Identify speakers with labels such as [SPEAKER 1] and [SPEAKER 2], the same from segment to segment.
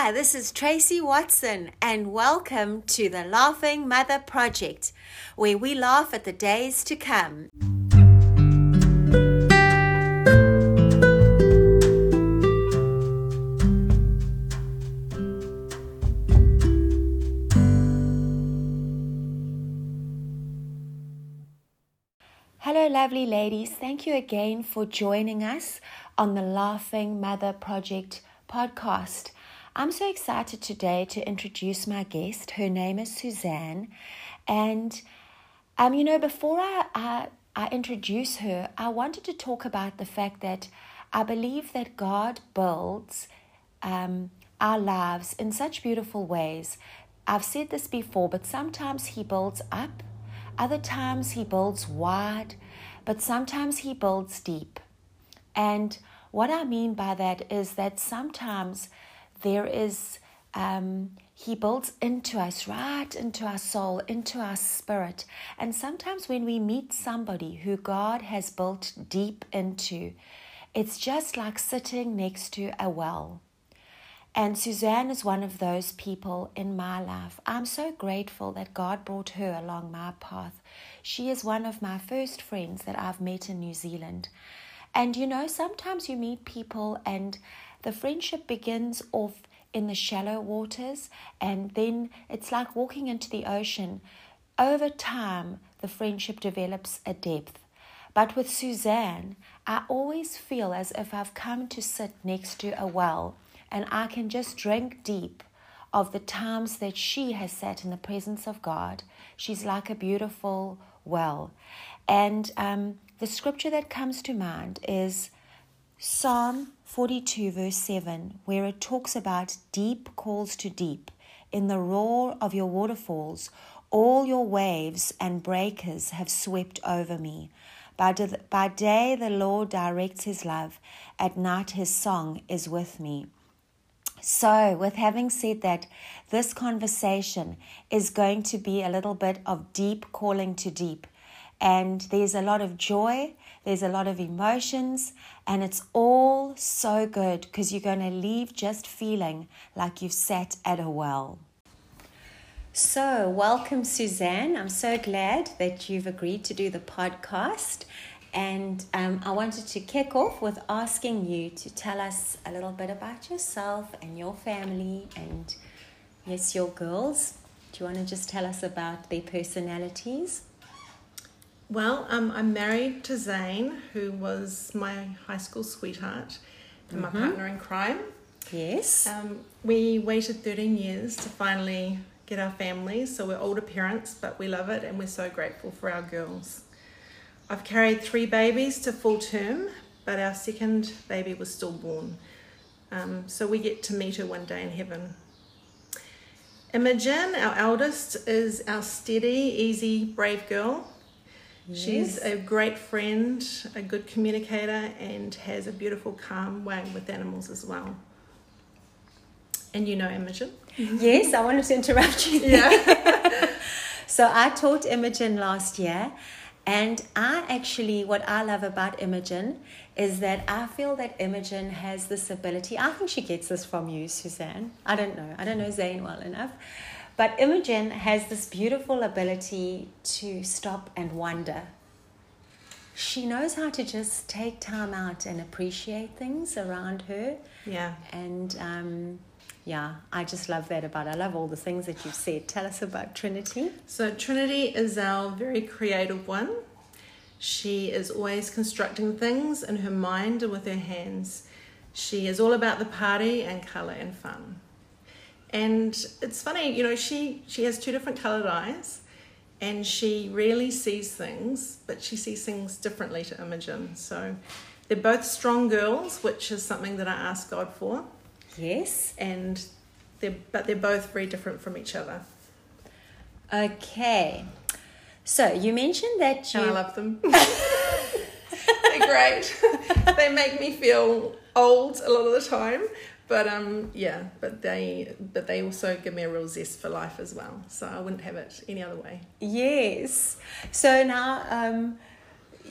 [SPEAKER 1] Hi, this is Tracy Watson, and welcome to the Laughing Mother Project, where we laugh at the days to come. Hello, lovely ladies. Thank you again for joining us on the Laughing Mother Project podcast. I'm so excited today to introduce my guest. Her name is Suzanne. And, um, you know, before I, I, I introduce her, I wanted to talk about the fact that I believe that God builds um, our lives in such beautiful ways. I've said this before, but sometimes He builds up, other times He builds wide, but sometimes He builds deep. And what I mean by that is that sometimes there is, um, He builds into us, right into our soul, into our spirit. And sometimes when we meet somebody who God has built deep into, it's just like sitting next to a well. And Suzanne is one of those people in my life. I'm so grateful that God brought her along my path. She is one of my first friends that I've met in New Zealand. And you know, sometimes you meet people and the friendship begins off in the shallow waters, and then it's like walking into the ocean. Over time, the friendship develops a depth. But with Suzanne, I always feel as if I've come to sit next to a well and I can just drink deep of the times that she has sat in the presence of God. She's like a beautiful well. And um, the scripture that comes to mind is Psalm 42, verse 7, where it talks about deep calls to deep. In the roar of your waterfalls, all your waves and breakers have swept over me. By, by day, the Lord directs his love, at night, his song is with me. So, with having said that, this conversation is going to be a little bit of deep calling to deep. And there's a lot of joy, there's a lot of emotions, and it's all so good because you're going to leave just feeling like you've sat at a well. So, welcome, Suzanne. I'm so glad that you've agreed to do the podcast. And um, I wanted to kick off with asking you to tell us a little bit about yourself and your family and, yes, your girls. Do you want to just tell us about their personalities?
[SPEAKER 2] Well, um, I'm married to Zane, who was my high school sweetheart and my mm-hmm. partner in crime.
[SPEAKER 1] Yes.
[SPEAKER 2] Um, we waited 13 years to finally get our families, so we're older parents, but we love it and we're so grateful for our girls. I've carried three babies to full term, but our second baby was stillborn. Um, so we get to meet her one day in heaven. Imogen, our eldest, is our steady, easy, brave girl. Yes. She's a great friend, a good communicator, and has a beautiful, calm way with animals as well. And you know Imogen?
[SPEAKER 1] Yes, I wanted to interrupt you.
[SPEAKER 2] Yeah.
[SPEAKER 1] so I taught Imogen last year, and I actually, what I love about Imogen is that I feel that Imogen has this ability. I think she gets this from you, Suzanne. I don't know. I don't know Zane well enough. But Imogen has this beautiful ability to stop and wonder. She knows how to just take time out and appreciate things around her.
[SPEAKER 2] Yeah.
[SPEAKER 1] And um, yeah, I just love that about. Her. I love all the things that you've said. Tell us about Trinity.
[SPEAKER 2] So Trinity is our very creative one. She is always constructing things in her mind and with her hands. She is all about the party and color and fun. And it's funny, you know, she she has two different colored eyes and she really sees things, but she sees things differently to Imogen. So they're both strong girls, which is something that I ask God for.
[SPEAKER 1] Yes.
[SPEAKER 2] And they're but they're both very different from each other.
[SPEAKER 1] Okay. So you mentioned that you
[SPEAKER 2] and I love them. they're great. they make me feel old a lot of the time, but um yeah but they but they also give me a real zest for life as well so i wouldn't have it any other way
[SPEAKER 1] yes so now um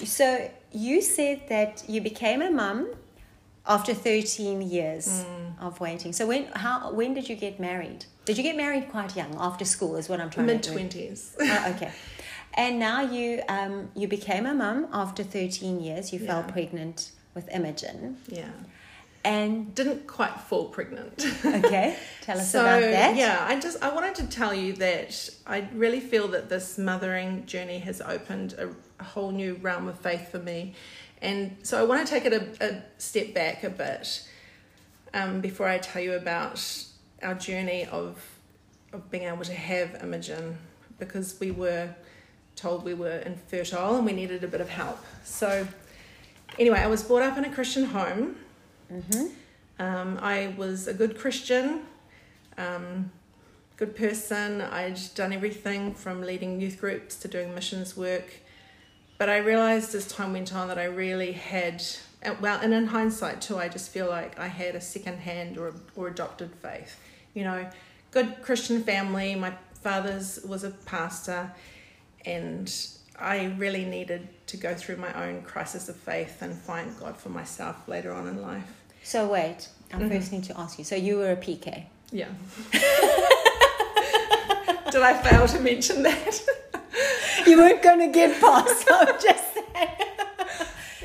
[SPEAKER 1] so you said that you became a mum after 13 years of waiting. So when how when did you get married? Did you get married quite young after school is what I'm trying to do?
[SPEAKER 2] Mid
[SPEAKER 1] to
[SPEAKER 2] twenties.
[SPEAKER 1] Oh, okay. And now you um you became a mum after 13 years. You fell pregnant with Imogen.
[SPEAKER 2] yeah.
[SPEAKER 1] And
[SPEAKER 2] Didn't quite fall pregnant.
[SPEAKER 1] okay, tell us
[SPEAKER 2] so
[SPEAKER 1] about that.
[SPEAKER 2] yeah, I just I wanted to tell you that I really feel that this mothering journey has opened a, a whole new realm of faith for me, and so I want to take it a, a step back a bit um, before I tell you about our journey of of being able to have Imogen because we were told we were infertile and we needed a bit of help. So anyway, I was brought up in a Christian home. Um, I was a good Christian, um, good person. I'd done everything from leading youth groups to doing missions work. But I realized as time went on that I really had, uh, well, and in hindsight too, I just feel like I had a second hand or, or adopted faith. You know, good Christian family. My father's was a pastor, and I really needed to go through my own crisis of faith and find God for myself later on in life.
[SPEAKER 1] So wait, I
[SPEAKER 2] Mm-hmm.
[SPEAKER 1] first need to ask you. So you were a PK.
[SPEAKER 2] Yeah. Did I fail to mention that?
[SPEAKER 1] You weren't going to get past. I'm just saying.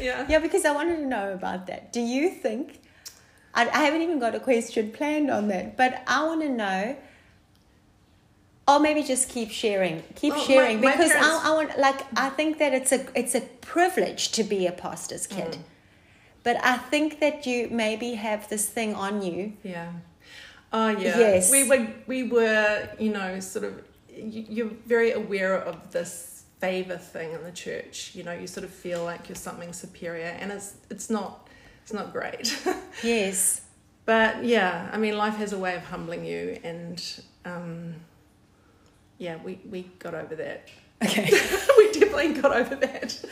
[SPEAKER 2] yeah.
[SPEAKER 1] Yeah, because I wanted to know about that. Do you think? I, I haven't even got a question planned on that, but I want to know. Or maybe just keep sharing, keep
[SPEAKER 2] Well, my-
[SPEAKER 1] sharing,
[SPEAKER 2] my
[SPEAKER 1] because
[SPEAKER 2] parents-
[SPEAKER 1] I, I want like I think that it's a it's a privilege to be a pastor's kid,
[SPEAKER 2] Mm.
[SPEAKER 1] But I think that you maybe have this thing on you.
[SPEAKER 2] Yeah. Oh yeah.
[SPEAKER 1] Yes.
[SPEAKER 2] We were we were you know sort of you- you're very aware of this favor thing in the church. You know you sort of feel like you're something superior, and it's it's not it's not great.
[SPEAKER 1] Yes,
[SPEAKER 2] but yeah, I mean life has a way of humbling you, and um, yeah, we we got over that.
[SPEAKER 1] Okay,
[SPEAKER 2] we definitely got over that.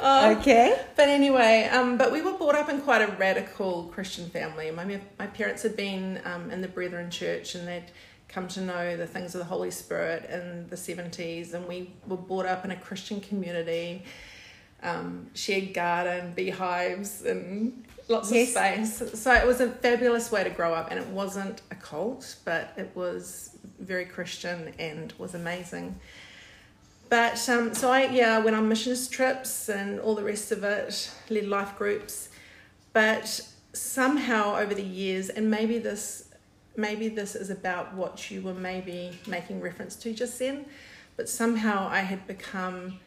[SPEAKER 2] Um,
[SPEAKER 1] okay,
[SPEAKER 2] But anyway, um, but we were brought up in quite a radical Christian family. My my parents had been um, in the Brethren Church and they'd come to know the things of the Holy Spirit in the seventies, and we were brought up in a Christian community, um, shared garden, beehives, and lots
[SPEAKER 1] Yes.
[SPEAKER 2] of space. So it was a fabulous way to grow up, and it wasn't a cult, but it was very Christian and was amazing. But um, so I yeah went on missions trips and all the rest of it, led life groups, but somehow over the years, and maybe this maybe this is about what you were maybe making reference to just then, but somehow I had become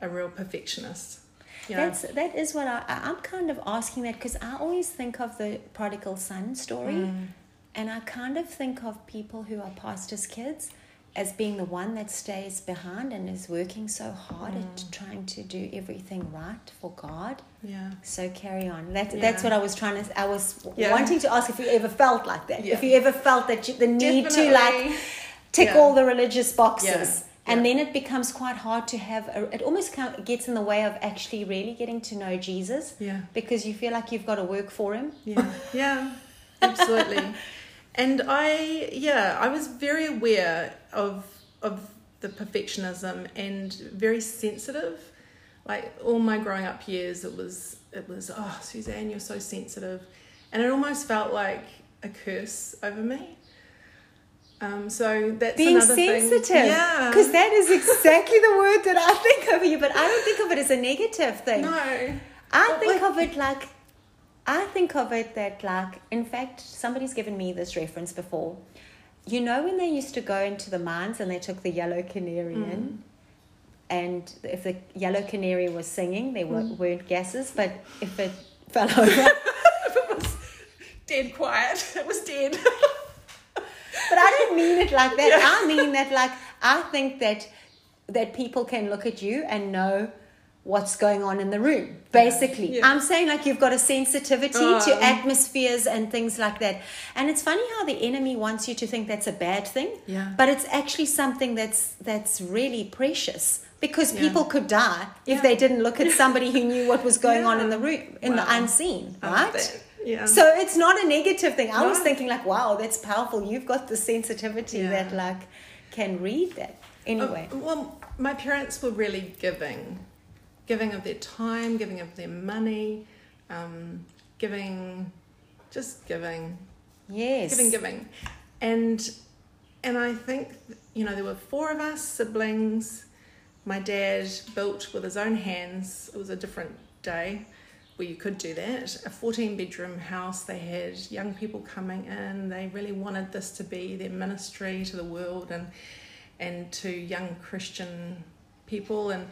[SPEAKER 2] a real perfectionist. You know?
[SPEAKER 1] That's that is what I I- I'm kind of asking that because I always think of the prodigal son story,
[SPEAKER 2] Mm.
[SPEAKER 1] and I kind of think of people who are pastors' kids as being the one that stays behind and is working so hard
[SPEAKER 2] Mm.
[SPEAKER 1] at trying to do everything right for God.
[SPEAKER 2] yeah.
[SPEAKER 1] So carry on. That
[SPEAKER 2] Yeah.
[SPEAKER 1] that's what I was trying to. I was
[SPEAKER 2] Yeah.
[SPEAKER 1] wanting to ask if you ever felt like that. If you ever felt that you, the need to like
[SPEAKER 2] Definitely.
[SPEAKER 1] tick
[SPEAKER 2] Yeah.
[SPEAKER 1] all the religious boxes.
[SPEAKER 2] Yeah.
[SPEAKER 1] And
[SPEAKER 2] Yeah.
[SPEAKER 1] then it becomes quite hard to have, a, it almost gets in the way of actually really getting to know Jesus
[SPEAKER 2] Yeah.
[SPEAKER 1] because you feel like you've got to work for him.
[SPEAKER 2] Yeah, yeah, absolutely. and I, yeah, I was very aware of of the perfectionism and very sensitive. Like all my growing up years, it was it was oh Suzanne, you're so sensitive, and it almost felt like a curse over me. Um, so that's
[SPEAKER 1] Being sensitive.
[SPEAKER 2] thing. Yeah,
[SPEAKER 1] Because that is exactly the word that I think of you, but I don't think of it as a negative thing.
[SPEAKER 2] no,
[SPEAKER 1] I think
[SPEAKER 2] like-
[SPEAKER 1] of it like, I think of it that like, in fact, somebody's given me this reference before. You know when they used to go into the mines and they took the yellow canary
[SPEAKER 2] Mm.
[SPEAKER 1] in, and if the yellow canary was singing, there
[SPEAKER 2] Mm.
[SPEAKER 1] were, weren't gases, but if it fell over, if
[SPEAKER 2] it was dead quiet. It was dead.
[SPEAKER 1] but I don't mean it like that. I mean that like I think that that people can look at you and know what's going on in the room. Basically,
[SPEAKER 2] Yeah.
[SPEAKER 1] I'm saying like you've got a sensitivity to atmospheres and things like that. And it's funny how the enemy wants you to think that's a bad thing.
[SPEAKER 2] Yeah.
[SPEAKER 1] But it's actually something that's that's really precious because
[SPEAKER 2] Yeah.
[SPEAKER 1] people could die if
[SPEAKER 2] Yeah.
[SPEAKER 1] they didn't look at somebody who knew what was going on in the room in the unseen, right?
[SPEAKER 2] Yeah.
[SPEAKER 1] So it's not a negative thing. I was thinking like, wow, that's powerful. You've got the sensitivity
[SPEAKER 2] Yeah.
[SPEAKER 1] that like can read that. Anyway.
[SPEAKER 2] Uh, well, my parents were really giving, giving of their time, giving of their money, um, giving just giving,
[SPEAKER 1] Yes.
[SPEAKER 2] giving, giving, and and I think you know there were four of us siblings. My dad built with his own hands. It was a different day where you could do that. A 14 bedroom house. They had young people coming in. They really wanted this to be their ministry to the world and and to young Christian people and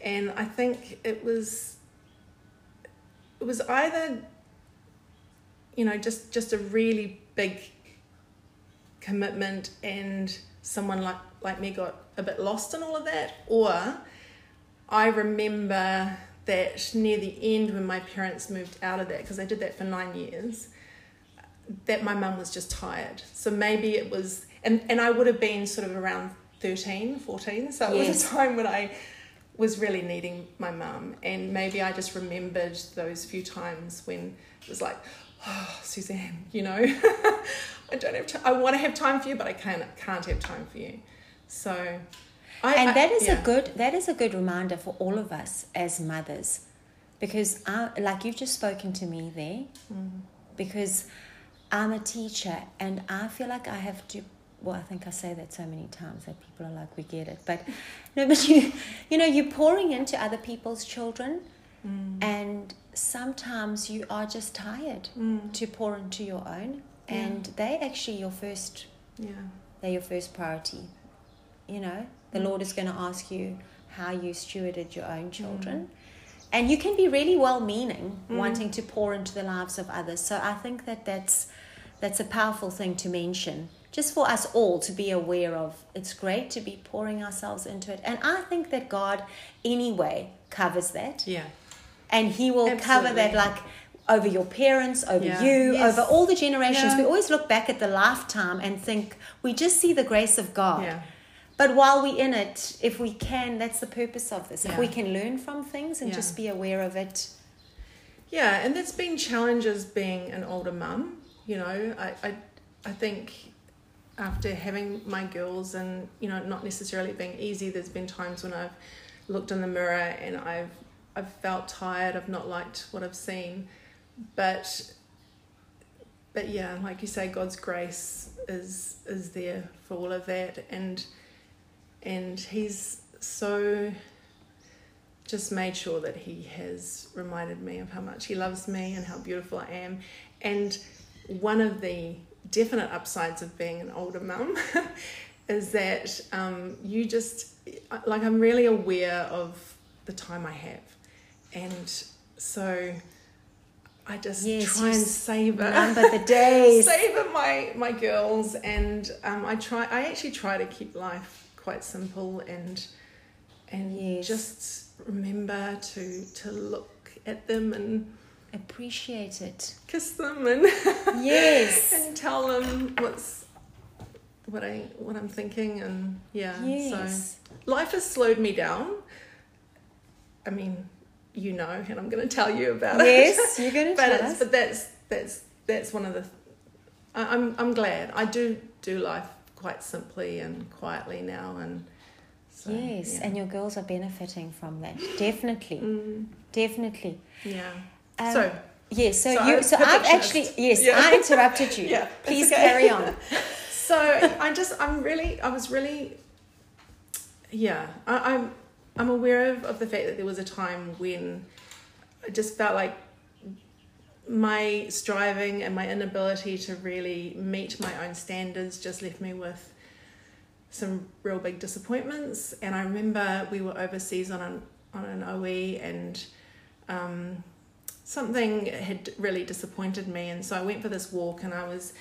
[SPEAKER 2] and I think it was it was either you know just just a really big commitment and someone like like me got a bit lost in all of that or I remember that near the end when my parents moved out of that because they did that for 9 years that my mum was just tired. So maybe it was and and I would have been sort of around 13 14 so it was a time when I was really needing my mum and maybe I just remembered those few times when it was like oh Suzanne you know I don't have time I want to have time for you but I can't can't have time for you so I,
[SPEAKER 1] and
[SPEAKER 2] I-
[SPEAKER 1] that is
[SPEAKER 2] yeah.
[SPEAKER 1] a good that is a good reminder for all of us as mothers because I, like you've just spoken to me there
[SPEAKER 2] Mm.
[SPEAKER 1] because i'm a teacher and i feel like i have to well i think i say that so many times that people are like we get it but no but you you know you're pouring into other people's children
[SPEAKER 2] Mm.
[SPEAKER 1] and sometimes you are just tired
[SPEAKER 2] Mm.
[SPEAKER 1] to pour into your own
[SPEAKER 2] Yeah.
[SPEAKER 1] and they actually your first
[SPEAKER 2] yeah
[SPEAKER 1] they're your first priority. You know, the
[SPEAKER 2] Mm.
[SPEAKER 1] Lord is going to ask you how you stewarded your own children.
[SPEAKER 2] Mm.
[SPEAKER 1] And you can be really well meaning,
[SPEAKER 2] Mm.
[SPEAKER 1] wanting to pour into the lives of others. So I think that that's, that's a powerful thing to mention, just for us all to be aware of. It's great to be pouring ourselves into it. And I think that God, anyway, covers that.
[SPEAKER 2] yeah
[SPEAKER 1] And He will cover that, like, over your parents, over
[SPEAKER 2] Yeah.
[SPEAKER 1] you,
[SPEAKER 2] Yes.
[SPEAKER 1] over all the generations.
[SPEAKER 2] Yeah.
[SPEAKER 1] We always look back at the lifetime and think we just see the grace of God.
[SPEAKER 2] yeah
[SPEAKER 1] But while we're in it, if we can, that's the purpose of this. If we can learn from things and just be aware of it.
[SPEAKER 2] Yeah, and there's been challenges being an older mum. You know, I, I, I think after having my girls and you know not necessarily being easy, there's been times when I've looked in the mirror and I've I've felt tired. I've not liked what I've seen, but but yeah, like you say, God's grace is is there for all of that, and and He's so just made sure that he has reminded me of how much he loves me and how beautiful I am. And one of the definite upsides of being an older mum is that um, you just, like, I'm really aware of the time I have. And so I just
[SPEAKER 1] Yes,
[SPEAKER 2] try and savor
[SPEAKER 1] Number the days.
[SPEAKER 2] savor my my girls and um, I try I actually try to keep life quite simple and and
[SPEAKER 1] Yes.
[SPEAKER 2] just remember to to look at them and
[SPEAKER 1] Appreciate it.
[SPEAKER 2] kiss them and
[SPEAKER 1] Yes.
[SPEAKER 2] and tell them what's what I what I'm thinking and yeah
[SPEAKER 1] yes.
[SPEAKER 2] so life has slowed me down I mean you know and I'm going to tell you about it
[SPEAKER 1] Yes, you're going to
[SPEAKER 2] but
[SPEAKER 1] tell us.
[SPEAKER 2] but that's that's that's one of the I, I'm I'm glad I do do life quite simply and quietly now and so,
[SPEAKER 1] yes,
[SPEAKER 2] yeah.
[SPEAKER 1] and your girls are benefiting from that. Definitely.
[SPEAKER 2] Mm,
[SPEAKER 1] Definitely.
[SPEAKER 2] yeah
[SPEAKER 1] Um,
[SPEAKER 2] so
[SPEAKER 1] Yes, so,
[SPEAKER 2] So
[SPEAKER 1] you so I've actually yes,
[SPEAKER 2] Yeah.
[SPEAKER 1] I interrupted you.
[SPEAKER 2] Yeah,
[SPEAKER 1] Please
[SPEAKER 2] okay.
[SPEAKER 1] carry on.
[SPEAKER 2] so I just I'm really I was really yeah I, I'm I'm aware of, of the fact that there was a time when I just felt like my striving and my inability to really meet my own standards just left me with some real big disappointments and I remember we were overseas on an on an OE and um, something had really disappointed me and so I went for this walk and I was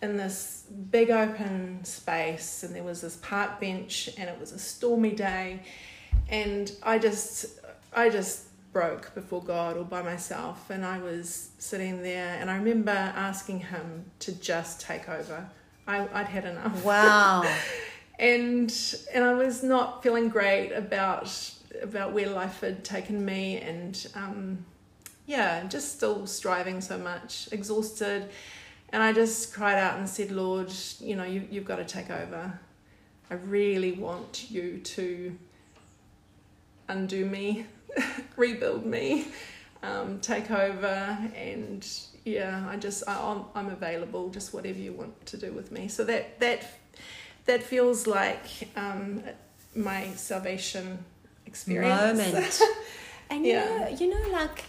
[SPEAKER 2] in this big open space and there was this park bench and it was a stormy day and I just I just broke before God all by myself and I was sitting there and I remember asking him to just take over. I, I'd had enough
[SPEAKER 1] Wow.
[SPEAKER 2] and and I was not feeling great about about where life had taken me and um, yeah just still striving so much exhausted and I just cried out and said Lord you know you, you've got to take over I really want you to undo me rebuild me um, take over and yeah, I just I, I'm, I'm available. Just whatever you want to do with me. So that that that feels like um, my salvation experience.
[SPEAKER 1] Moment. and you
[SPEAKER 2] Yeah.
[SPEAKER 1] know, you know, like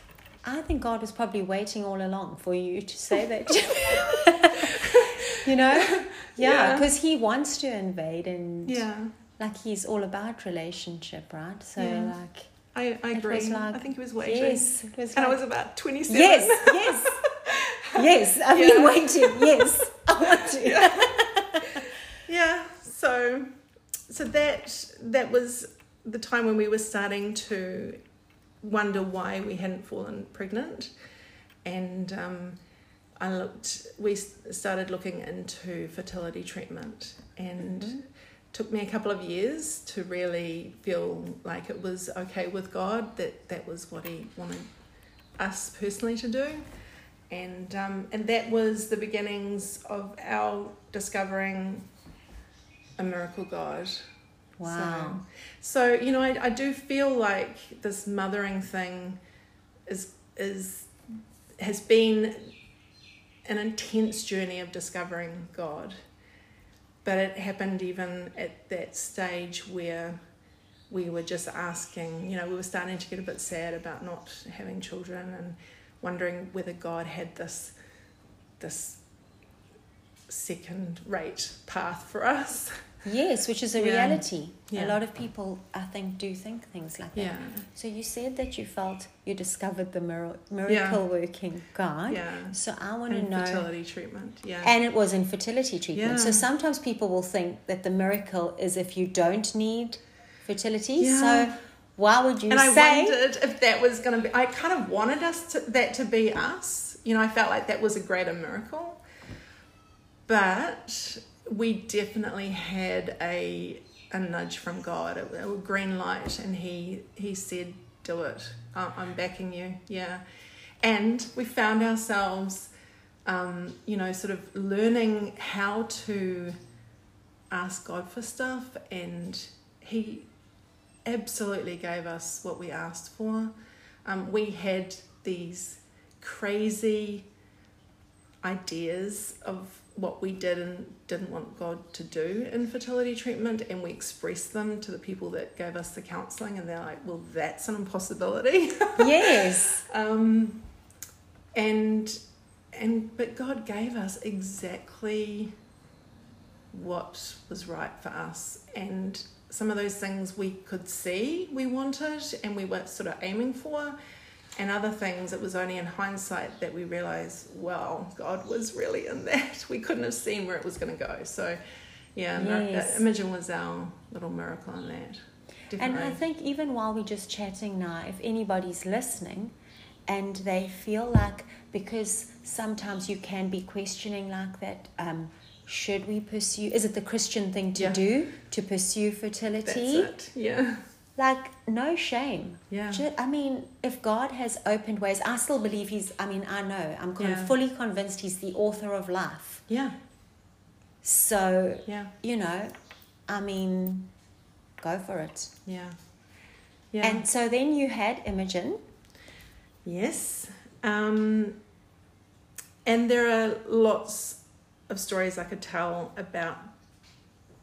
[SPEAKER 1] I think God was probably waiting all along for you to say that. you know, yeah,
[SPEAKER 2] Yeah.
[SPEAKER 1] because He wants to invade and
[SPEAKER 2] yeah,
[SPEAKER 1] like He's all about relationship, right? So
[SPEAKER 2] Yeah.
[SPEAKER 1] like,
[SPEAKER 2] I, I agree.
[SPEAKER 1] like-
[SPEAKER 2] I think he was waiting.
[SPEAKER 1] yes, it was
[SPEAKER 2] And I was about 27.
[SPEAKER 1] yes, yes, yes. I've
[SPEAKER 2] Yeah.
[SPEAKER 1] been waiting. Yes, I want to.
[SPEAKER 2] yeah so so that that was the time when we were starting to wonder why we hadn't fallen pregnant. And um, i looked we started looking into fertility treatment. And took me a couple of years to really feel like it was okay with god that that was what he wanted us personally to do. And um, and that was the beginnings of our discovering a miracle God.
[SPEAKER 1] Wow.
[SPEAKER 2] So, so you know, I, I do feel like this mothering thing is is has been an intense journey of discovering God. But it happened even at that stage where we were just asking, you know, we were starting to get a bit sad about not having children and wondering whether God had this this second rate path for us.
[SPEAKER 1] Yes, which is a
[SPEAKER 2] Yeah.
[SPEAKER 1] reality.
[SPEAKER 2] Yeah.
[SPEAKER 1] A lot of people, I think, do think things like that.
[SPEAKER 2] Yeah.
[SPEAKER 1] So you said that you felt you discovered the mir- miracle working God.
[SPEAKER 2] Yeah.
[SPEAKER 1] So I want to know.
[SPEAKER 2] fertility treatment. Yeah.
[SPEAKER 1] And it was infertility treatment.
[SPEAKER 2] Yeah.
[SPEAKER 1] So sometimes people will think that the miracle is if you don't need fertility.
[SPEAKER 2] Yeah.
[SPEAKER 1] So why would you
[SPEAKER 2] and I wondered if that was going to be. I kind of wanted us to, that to be us. You know, I felt like that was a greater miracle. But we definitely had a a nudge from God, a, a green light, and he he said, "Do it. I'm backing you." Yeah, and we found ourselves, um, you know, sort of learning how to ask God for stuff, and he absolutely gave us what we asked for. Um, we had these crazy ideas of what we did and didn't want God to do in fertility treatment, and we expressed them to the people that gave us the counselling, and they're like, "Well, that's an impossibility."
[SPEAKER 1] yes.
[SPEAKER 2] um, and and but God gave us exactly what was right for us, and some of those things we could see we wanted, and we were sort of aiming for. And other things, it was only in hindsight that we realized, well, God was really in that. We couldn't have seen where it was going to go. So, yeah, Mir-
[SPEAKER 1] Yes.
[SPEAKER 2] uh, Imogen was our little miracle in that.
[SPEAKER 1] And I think even while we're just chatting now, if anybody's listening and they feel like, because sometimes you can be questioning like that, um, should we pursue, is it the Christian thing to
[SPEAKER 2] Yeah.
[SPEAKER 1] do to pursue
[SPEAKER 2] That's
[SPEAKER 1] fertility?
[SPEAKER 2] it. Yeah.
[SPEAKER 1] Like, no shame.
[SPEAKER 2] Yeah.
[SPEAKER 1] I mean, if God has opened ways, I still believe He's, I mean, I know, I'm kind
[SPEAKER 2] Yeah.
[SPEAKER 1] of fully convinced He's the author of life.
[SPEAKER 2] Yeah.
[SPEAKER 1] So,
[SPEAKER 2] Yeah.
[SPEAKER 1] you know, I mean, go for it.
[SPEAKER 2] Yeah. Yeah.
[SPEAKER 1] And so then you had Imogen.
[SPEAKER 2] yes. Um, and there are lots of stories I could tell about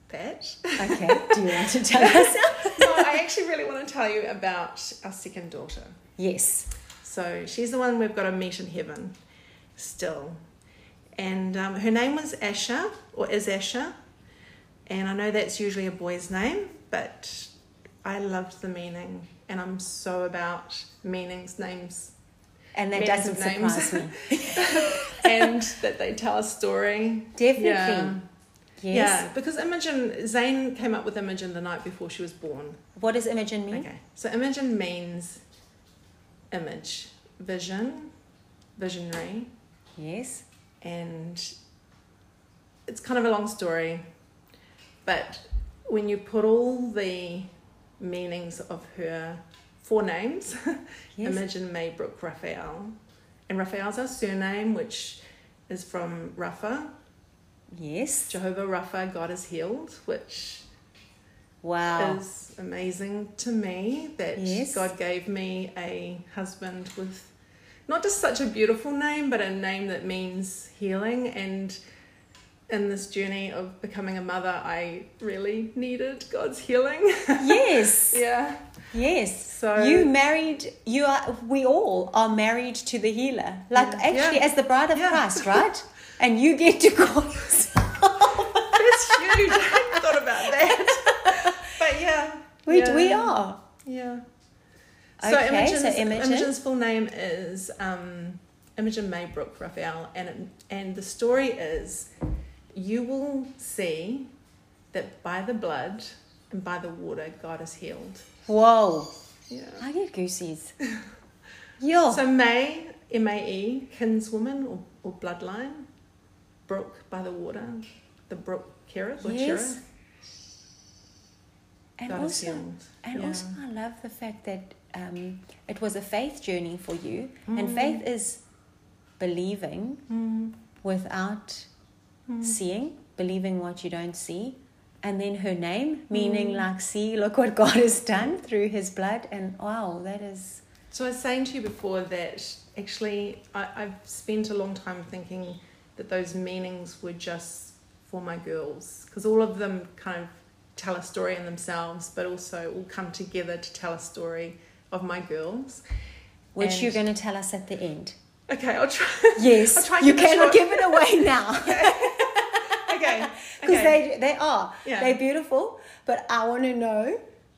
[SPEAKER 2] that.
[SPEAKER 1] Okay, do you want to tell us?
[SPEAKER 2] no, I actually really want to tell you about our second daughter.
[SPEAKER 1] yes.
[SPEAKER 2] So she's the one we've got to meet in heaven still. And um, her name was Asha, or is Asha. And I know that's usually a boy's name, but I loved the meaning. And I'm so about meanings, names,
[SPEAKER 1] And that doesn't surprise me.
[SPEAKER 2] and that they tell a story.
[SPEAKER 1] Definitely.
[SPEAKER 2] Yeah.
[SPEAKER 1] Yes.
[SPEAKER 2] Yeah, because Imogen, Zane came up with Imogen the night before she was born.
[SPEAKER 1] What does Imogen mean?
[SPEAKER 2] Okay, so Imogen means image, vision, visionary,
[SPEAKER 1] Yes.
[SPEAKER 2] and it's kind of a long story, but when you put all the meanings of her four names,
[SPEAKER 1] Yes.
[SPEAKER 2] Imogen Maybrook Raphael, and Raphael's our surname, which is from Rapha,
[SPEAKER 1] Yes.
[SPEAKER 2] Jehovah Rapha, God is healed, which
[SPEAKER 1] Wow.
[SPEAKER 2] is amazing to me that
[SPEAKER 1] Yes.
[SPEAKER 2] God gave me a husband with not just such a beautiful name, but a name that means healing. And in this journey of becoming a mother, I really needed God's healing.
[SPEAKER 1] Yes.
[SPEAKER 2] yeah.
[SPEAKER 1] Yes.
[SPEAKER 2] So-
[SPEAKER 1] you married. You are. We all are married to the healer. Like
[SPEAKER 2] Yeah.
[SPEAKER 1] actually,
[SPEAKER 2] Yeah.
[SPEAKER 1] as the bride of
[SPEAKER 2] Yeah.
[SPEAKER 1] Christ, right? and you get to call yourself.
[SPEAKER 2] That's huge. I hadn't thought about that. But yeah.
[SPEAKER 1] We
[SPEAKER 2] yeah.
[SPEAKER 1] we are.
[SPEAKER 2] Yeah.
[SPEAKER 1] Okay,
[SPEAKER 2] Imogen's,
[SPEAKER 1] so Imogen.
[SPEAKER 2] Imogen's full name is um, Imogen Maybrook Raphael, and it, and the story is, you will see that by the blood and by the water, God is healed.
[SPEAKER 1] Whoa!
[SPEAKER 2] Yeah.
[SPEAKER 1] I get goosies. Yo.
[SPEAKER 2] So May, M A E, kinswoman or, or bloodline, brook by the water, the brook Kerith or
[SPEAKER 1] Yes.
[SPEAKER 2] Cherith,
[SPEAKER 1] and
[SPEAKER 2] God
[SPEAKER 1] also,
[SPEAKER 2] healed.
[SPEAKER 1] and
[SPEAKER 2] Yeah.
[SPEAKER 1] also, I love the fact that um, it was a faith journey for you,
[SPEAKER 2] Mm.
[SPEAKER 1] and faith is believing
[SPEAKER 2] Mm.
[SPEAKER 1] without
[SPEAKER 2] Mm.
[SPEAKER 1] seeing, believing what you don't see. And then her name, meaning
[SPEAKER 2] Mm.
[SPEAKER 1] like, see, look what God has done through his blood. And wow, that is.
[SPEAKER 2] So I was saying to you before that actually I, I've spent a long time thinking that those meanings were just for my girls because all of them kind of tell a story in themselves, but also all come together to tell a story of my girls.
[SPEAKER 1] Which
[SPEAKER 2] And-
[SPEAKER 1] you're going to tell us at the end.
[SPEAKER 2] Okay, I'll try.
[SPEAKER 1] Yes,
[SPEAKER 2] I'll try
[SPEAKER 1] you cannot give it away now
[SPEAKER 2] Okay,
[SPEAKER 1] because
[SPEAKER 2] okay.
[SPEAKER 1] they they are
[SPEAKER 2] Yeah.
[SPEAKER 1] they're beautiful. But I want to know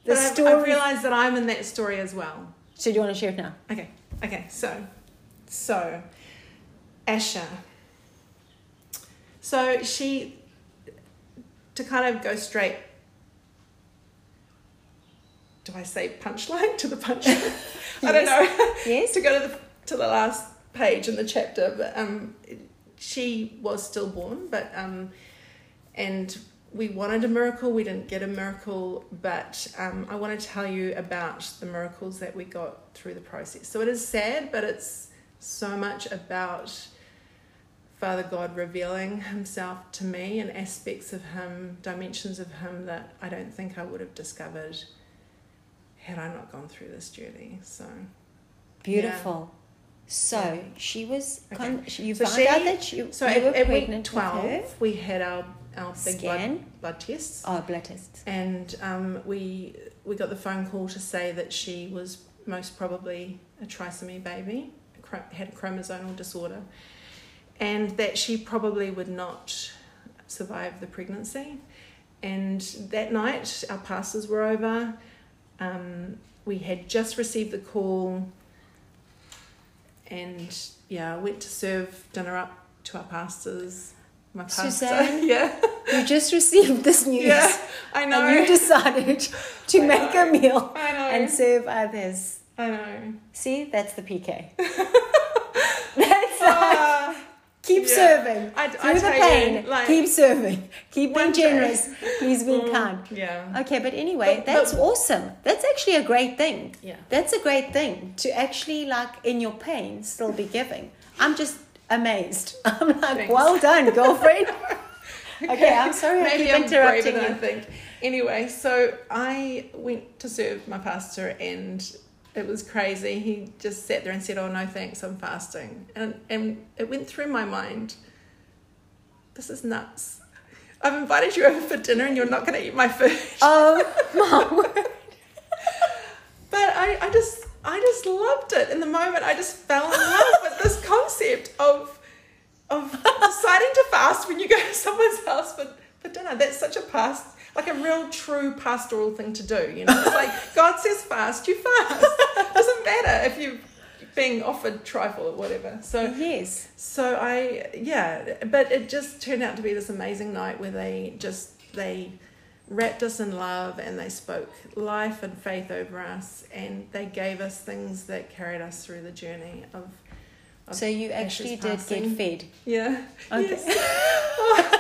[SPEAKER 1] the
[SPEAKER 2] But
[SPEAKER 1] story.
[SPEAKER 2] I've realised that I'm in that story as well.
[SPEAKER 1] so do you want to share it now?
[SPEAKER 2] Okay, okay, so, so, Asha. So she, to kind of go straight, do I say punchline to the punchline? I don't know.
[SPEAKER 1] Yes.
[SPEAKER 2] to go to the to the last page in the chapter, but um, she was stillborn, but um, and we wanted a miracle. We didn't get a miracle, but um, I want to tell you about the miracles that we got through the process. So it is sad, but it's so much about Father God revealing Himself to me and aspects of Him, dimensions of Him that I don't think I would have discovered had I not gone through this journey. So.
[SPEAKER 1] Beautiful. So
[SPEAKER 2] Yeah.
[SPEAKER 1] she was.
[SPEAKER 2] Okay.
[SPEAKER 1] Con- you
[SPEAKER 2] So
[SPEAKER 1] found
[SPEAKER 2] she-
[SPEAKER 1] out that you,
[SPEAKER 2] So
[SPEAKER 1] you
[SPEAKER 2] at, at week
[SPEAKER 1] pregnant with her.
[SPEAKER 2] 12, we had our, our big blood, blood tests.
[SPEAKER 1] Oh, blood tests.
[SPEAKER 2] And um, we, we got the phone call to say that she was most probably a trisomy baby, had a chromosomal disorder, and that she probably would not survive the pregnancy. And that night, our pastors were over. Um, we had just received the call, and yeah, went to serve dinner up to our pastors. My pastor,
[SPEAKER 1] Suzanne?
[SPEAKER 2] yeah,
[SPEAKER 1] You just received this news.
[SPEAKER 2] yeah, I know.
[SPEAKER 1] And you decided to
[SPEAKER 2] I
[SPEAKER 1] make
[SPEAKER 2] know.
[SPEAKER 1] a meal and serve others.
[SPEAKER 2] I know.
[SPEAKER 1] See, that's the PK. keep
[SPEAKER 2] yeah.
[SPEAKER 1] serving.
[SPEAKER 2] I- I
[SPEAKER 1] Through the
[SPEAKER 2] tell you,
[SPEAKER 1] pain,
[SPEAKER 2] like,
[SPEAKER 1] keep serving. Keep being
[SPEAKER 2] day-
[SPEAKER 1] generous. Please be
[SPEAKER 2] mm,
[SPEAKER 1] kind.
[SPEAKER 2] Yeah.
[SPEAKER 1] Okay, but anyway,
[SPEAKER 2] But-
[SPEAKER 1] that's
[SPEAKER 2] but-
[SPEAKER 1] awesome. That's actually a great thing.
[SPEAKER 2] Yeah.
[SPEAKER 1] That's a great thing to actually, like, in your pain, still be giving. I'm just amazed. I'm like,
[SPEAKER 2] Thanks.
[SPEAKER 1] well done, girlfriend. okay, I'm sorry I
[SPEAKER 2] Maybe
[SPEAKER 1] keep
[SPEAKER 2] I'm
[SPEAKER 1] interrupting
[SPEAKER 2] braver than
[SPEAKER 1] you.
[SPEAKER 2] I think. Anyway, so I went to serve my pastor and it was crazy. He just sat there and said, "Oh no, thanks, I'm fasting," and and it went through my mind. This is nuts. I've invited you over for dinner and you're not going to eat my food.
[SPEAKER 1] Oh, my word.
[SPEAKER 2] But I, I just I just loved it in the moment. I just fell in love with this concept of of deciding to fast when you go to someone's house for, for dinner. That's such a past like a real true pastoral thing to do, you know. It's like God says fast, you fast. Doesn't matter if you're being offered trifle or whatever. So
[SPEAKER 1] Yes.
[SPEAKER 2] so I yeah, but it just turned out to be this amazing night where they just they wrapped us in love and they spoke life and faith over us and they gave us things that carried us through the journey of, of
[SPEAKER 1] So you actually did
[SPEAKER 2] passing.
[SPEAKER 1] get fed.
[SPEAKER 2] yeah
[SPEAKER 1] Okay.
[SPEAKER 2] yes.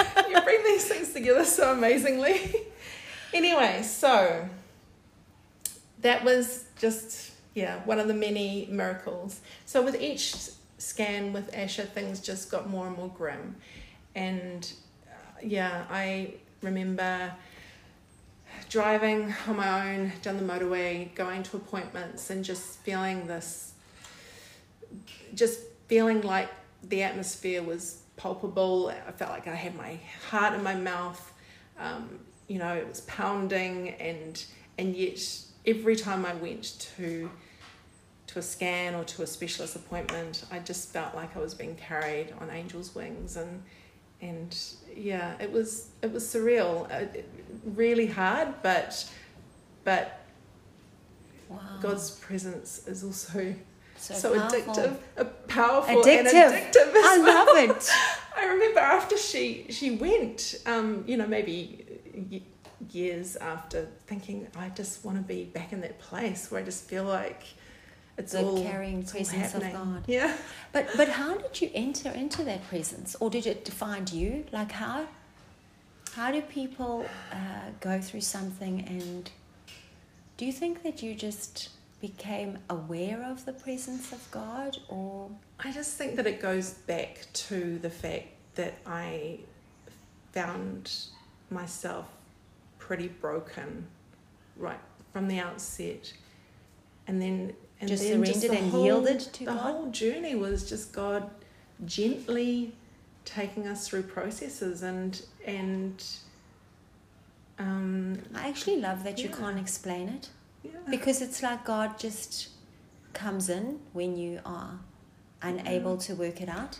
[SPEAKER 2] you bring these things together so amazingly. Anyway so that was just yeah one of the many miracles. So with each scan with asha things just got more and more grim. And uh, yeah i remember driving on my own down the motorway going to appointments and just feeling this just feeling like the atmosphere was palpable. I felt like I had my heart in my mouth. Um, you know, it was pounding, and and yet every time I went to to a scan or to a specialist appointment, I just felt like I was being carried on angels' wings, and and yeah, it was it was surreal, uh, really hard, but but
[SPEAKER 1] Wow.
[SPEAKER 2] God's presence is also
[SPEAKER 1] so,
[SPEAKER 2] so,
[SPEAKER 1] powerful.
[SPEAKER 2] addictive, uh, powerful
[SPEAKER 1] Addictive.
[SPEAKER 2] and addictive.
[SPEAKER 1] I
[SPEAKER 2] well.
[SPEAKER 1] love it.
[SPEAKER 2] I remember after she she went, um, you know, maybe years after, thinking I just want to be back in that place where I just feel like it's
[SPEAKER 1] The
[SPEAKER 2] all
[SPEAKER 1] carrying
[SPEAKER 2] it's all
[SPEAKER 1] presence of. God.
[SPEAKER 2] Yeah.
[SPEAKER 1] But but how did you enter into that presence, or did it define you? Like how how do people uh, go through something, and do you think that you just became aware of the presence of God, or
[SPEAKER 2] I just think that it goes back to the fact that I found myself pretty broken right from the outset. And then and
[SPEAKER 1] Just
[SPEAKER 2] then
[SPEAKER 1] surrendered
[SPEAKER 2] the
[SPEAKER 1] and
[SPEAKER 2] whole,
[SPEAKER 1] yielded to
[SPEAKER 2] the
[SPEAKER 1] God?
[SPEAKER 2] whole journey was just God gently taking us through processes and and um
[SPEAKER 1] I actually love that you can't explain it
[SPEAKER 2] yeah.
[SPEAKER 1] because it's like God just comes in when you are unable to work it out.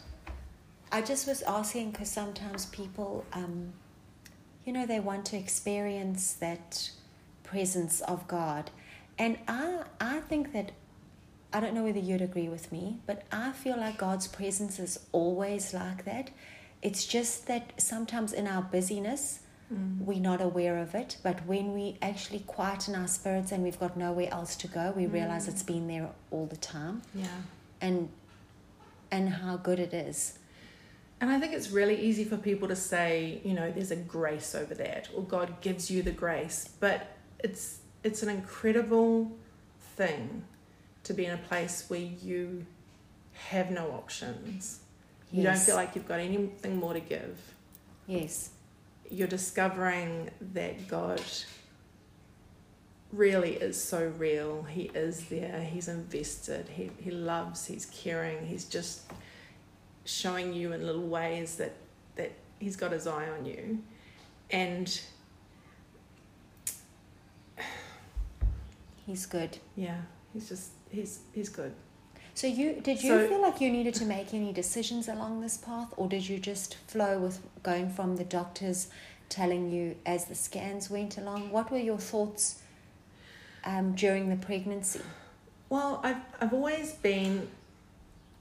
[SPEAKER 1] I just was asking because sometimes people, um, you know, they want to experience that presence of God, and I I think that I don't know whether you'd agree with me, but I feel like God's presence is always like that. It's just that sometimes in our busyness,
[SPEAKER 2] Mm.
[SPEAKER 1] we're not aware of it, but when we actually quieten our spirits and we've got nowhere else to go, we realize
[SPEAKER 2] Mm.
[SPEAKER 1] it's been there all the time,
[SPEAKER 2] yeah.
[SPEAKER 1] and and how good it is.
[SPEAKER 2] And I think it's really easy for people to say, you know, there's a grace over that, or God gives you the grace. But it's it's an incredible thing to be in a place where you have no options. You don't feel like you've got anything more to give.
[SPEAKER 1] Yes,
[SPEAKER 2] You're discovering that God really is so real. He is there. He's invested. He he loves. He's caring. He's just showing you in little ways that that he's got his eye on you, and
[SPEAKER 1] He's good.
[SPEAKER 2] yeah, he's just he's he's good.
[SPEAKER 1] So you did you
[SPEAKER 2] So-
[SPEAKER 1] feel like you needed to make any decisions along this path, or did you just flow with going from the doctors telling you as the scans went along? What were your thoughts um, during the pregnancy?
[SPEAKER 2] Well, I've I've always been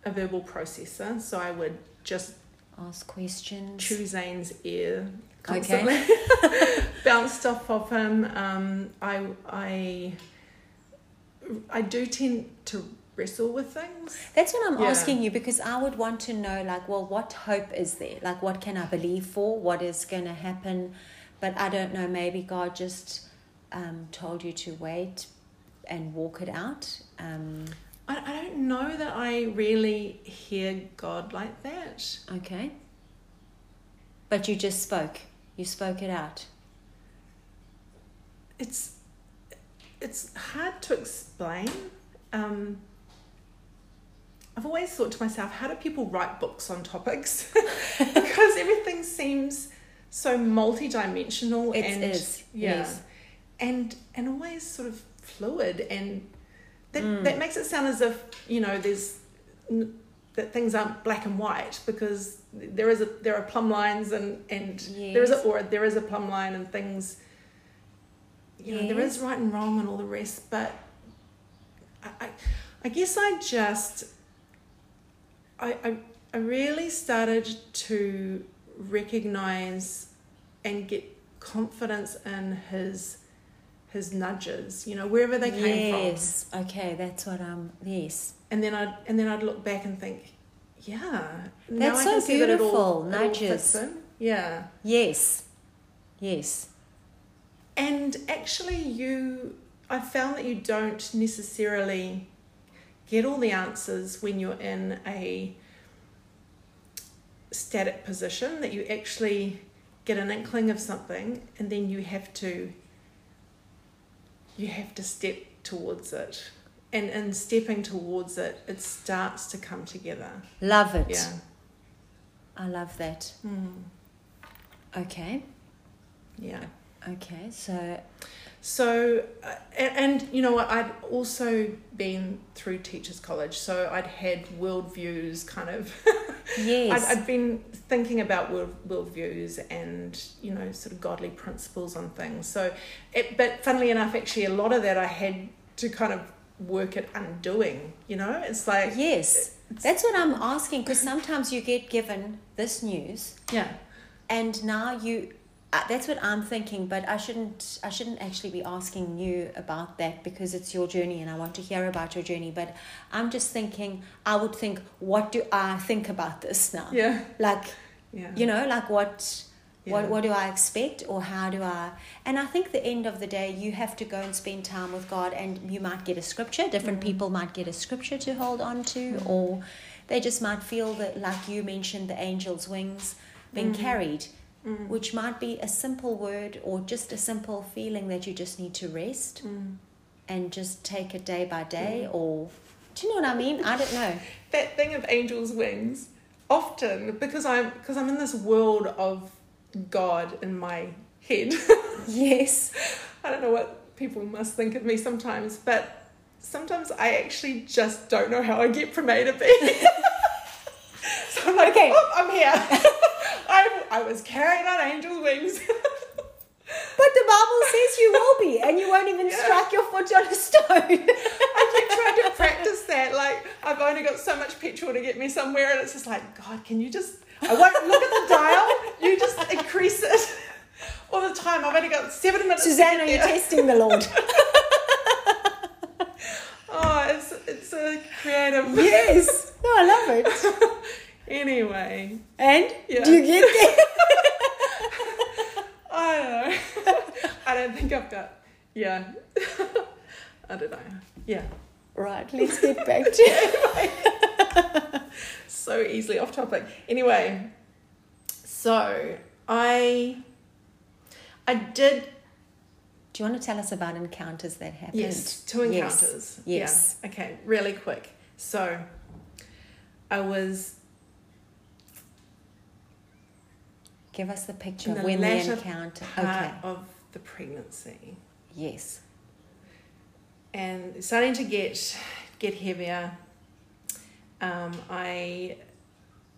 [SPEAKER 2] a verbal processor, so I would just
[SPEAKER 1] Ask questions.
[SPEAKER 2] chew Zane's ear
[SPEAKER 1] Okay.
[SPEAKER 2] constantly, bounced off of him. Um, I I I do tend to wrestle with things.
[SPEAKER 1] That's what I'm
[SPEAKER 2] Yeah.
[SPEAKER 1] asking you because I would want to know, like, well, what hope is there? Like, what can I believe for? What is going to happen? But I don't know. Maybe God just um, told you to wait and walk it out. Um,
[SPEAKER 2] I, I don't know that I really hear God like that.
[SPEAKER 1] okay. But you just spoke. You spoke it out.
[SPEAKER 2] It's it's hard to explain. Um, I've always thought to myself, how do people write books on topics? because everything seems so multi-dimensional
[SPEAKER 1] It
[SPEAKER 2] and
[SPEAKER 1] is,
[SPEAKER 2] yeah,
[SPEAKER 1] yes.
[SPEAKER 2] and and always sort of fluid, and that
[SPEAKER 1] Mm.
[SPEAKER 2] that makes it sound as if you know there's that things aren't black and white because there is a there are plumb lines and and there is a or there is a plumb line and things you know there
[SPEAKER 1] Yes.
[SPEAKER 2] is right and wrong and all the rest but I, I, I guess I just I, I I really started to recognize and get confidence in his his nudges you know wherever they came from
[SPEAKER 1] yes. Okay, that's what I'm. Yes.
[SPEAKER 2] and then I'd and then I'd look back and think yeah
[SPEAKER 1] That's so
[SPEAKER 2] can see that it all-
[SPEAKER 1] beautiful,
[SPEAKER 2] it all
[SPEAKER 1] nudges.
[SPEAKER 2] yeah
[SPEAKER 1] Yes. Yes.
[SPEAKER 2] And actually, you, I found that you don't necessarily get all the answers when you're in a static position, that you actually get an inkling of something and then you have to you have to step towards it and in stepping towards it, it starts to come together.
[SPEAKER 1] Love it.
[SPEAKER 2] Yeah.
[SPEAKER 1] I love that.
[SPEAKER 2] Mm.
[SPEAKER 1] Okay.
[SPEAKER 2] Yeah.
[SPEAKER 1] Okay. So
[SPEAKER 2] So, uh, and, and you know what? I'd also been through Teachers College, so I'd had worldviews kind of.
[SPEAKER 1] yes.
[SPEAKER 2] I'd, I'd been thinking about world worldviews and you know sort of godly principles on things. So, it, but funnily enough, actually, a lot of that I had to kind of work at undoing. You know, it's like
[SPEAKER 1] yes. That's what I'm asking because sometimes you get given this news
[SPEAKER 2] yeah,
[SPEAKER 1] and now you uh, that's what I'm thinking but I shouldn't I shouldn't actually be asking you about that because it's your journey and I want to hear about your journey but I'm just thinking I would think what do I think about this now
[SPEAKER 2] yeah,
[SPEAKER 1] like
[SPEAKER 2] yeah.
[SPEAKER 1] you know like what
[SPEAKER 2] Yeah.
[SPEAKER 1] what what do I expect or how do I and I think the end of the day you have to go and spend time with God and you might get a scripture different
[SPEAKER 2] Mm.
[SPEAKER 1] people might get a scripture to hold on to
[SPEAKER 2] Mm.
[SPEAKER 1] or they just might feel that like you mentioned the angel's wings being
[SPEAKER 2] Mm.
[SPEAKER 1] carried
[SPEAKER 2] Mm.
[SPEAKER 1] which might be a simple word or just a simple feeling that you just need to rest
[SPEAKER 2] Mm.
[SPEAKER 1] and just take it day by day
[SPEAKER 2] Mm.
[SPEAKER 1] or do you know what I mean I don't know
[SPEAKER 2] that thing of angels' wings often because I'm because I'm in this world of God in my head.
[SPEAKER 1] yes
[SPEAKER 2] I don't know what people must think of me sometimes, but sometimes I actually just don't know how I get from A to B. so I'm like,
[SPEAKER 1] Okay.
[SPEAKER 2] "Oh, I'm here. I, I was carrying on angels' wings.
[SPEAKER 1] But the Bible says you will be, and you won't even
[SPEAKER 2] Yeah.
[SPEAKER 1] strike your foot on a stone.
[SPEAKER 2] I keep trying to practice that. Like, I've only got so much petrol to get me somewhere, and it's just like, God, can you just. I won't look at the dial, you just increase it all the time. I've only got seven minutes.
[SPEAKER 1] are you testing the Lord?
[SPEAKER 2] Oh, it's, it's a creative.
[SPEAKER 1] yes. No, I love it.
[SPEAKER 2] Anyway,
[SPEAKER 1] And
[SPEAKER 2] Yeah.
[SPEAKER 1] do you get there?
[SPEAKER 2] I don't know. I don't think I've got. Yeah. I don't know. Yeah.
[SPEAKER 1] Right, let's get back to it.
[SPEAKER 2] So easily off topic. Anyway, so I. I did
[SPEAKER 1] Do you want to tell us about encounters that happened?
[SPEAKER 2] Yes, two encounters.
[SPEAKER 1] yes.
[SPEAKER 2] Yeah. Okay, really quick. So, I was
[SPEAKER 1] Give us the picture
[SPEAKER 2] in
[SPEAKER 1] of
[SPEAKER 2] the
[SPEAKER 1] when the encounter.
[SPEAKER 2] part
[SPEAKER 1] Okay.
[SPEAKER 2] of the pregnancy,
[SPEAKER 1] Yes.
[SPEAKER 2] and starting to get get heavier. Um, I.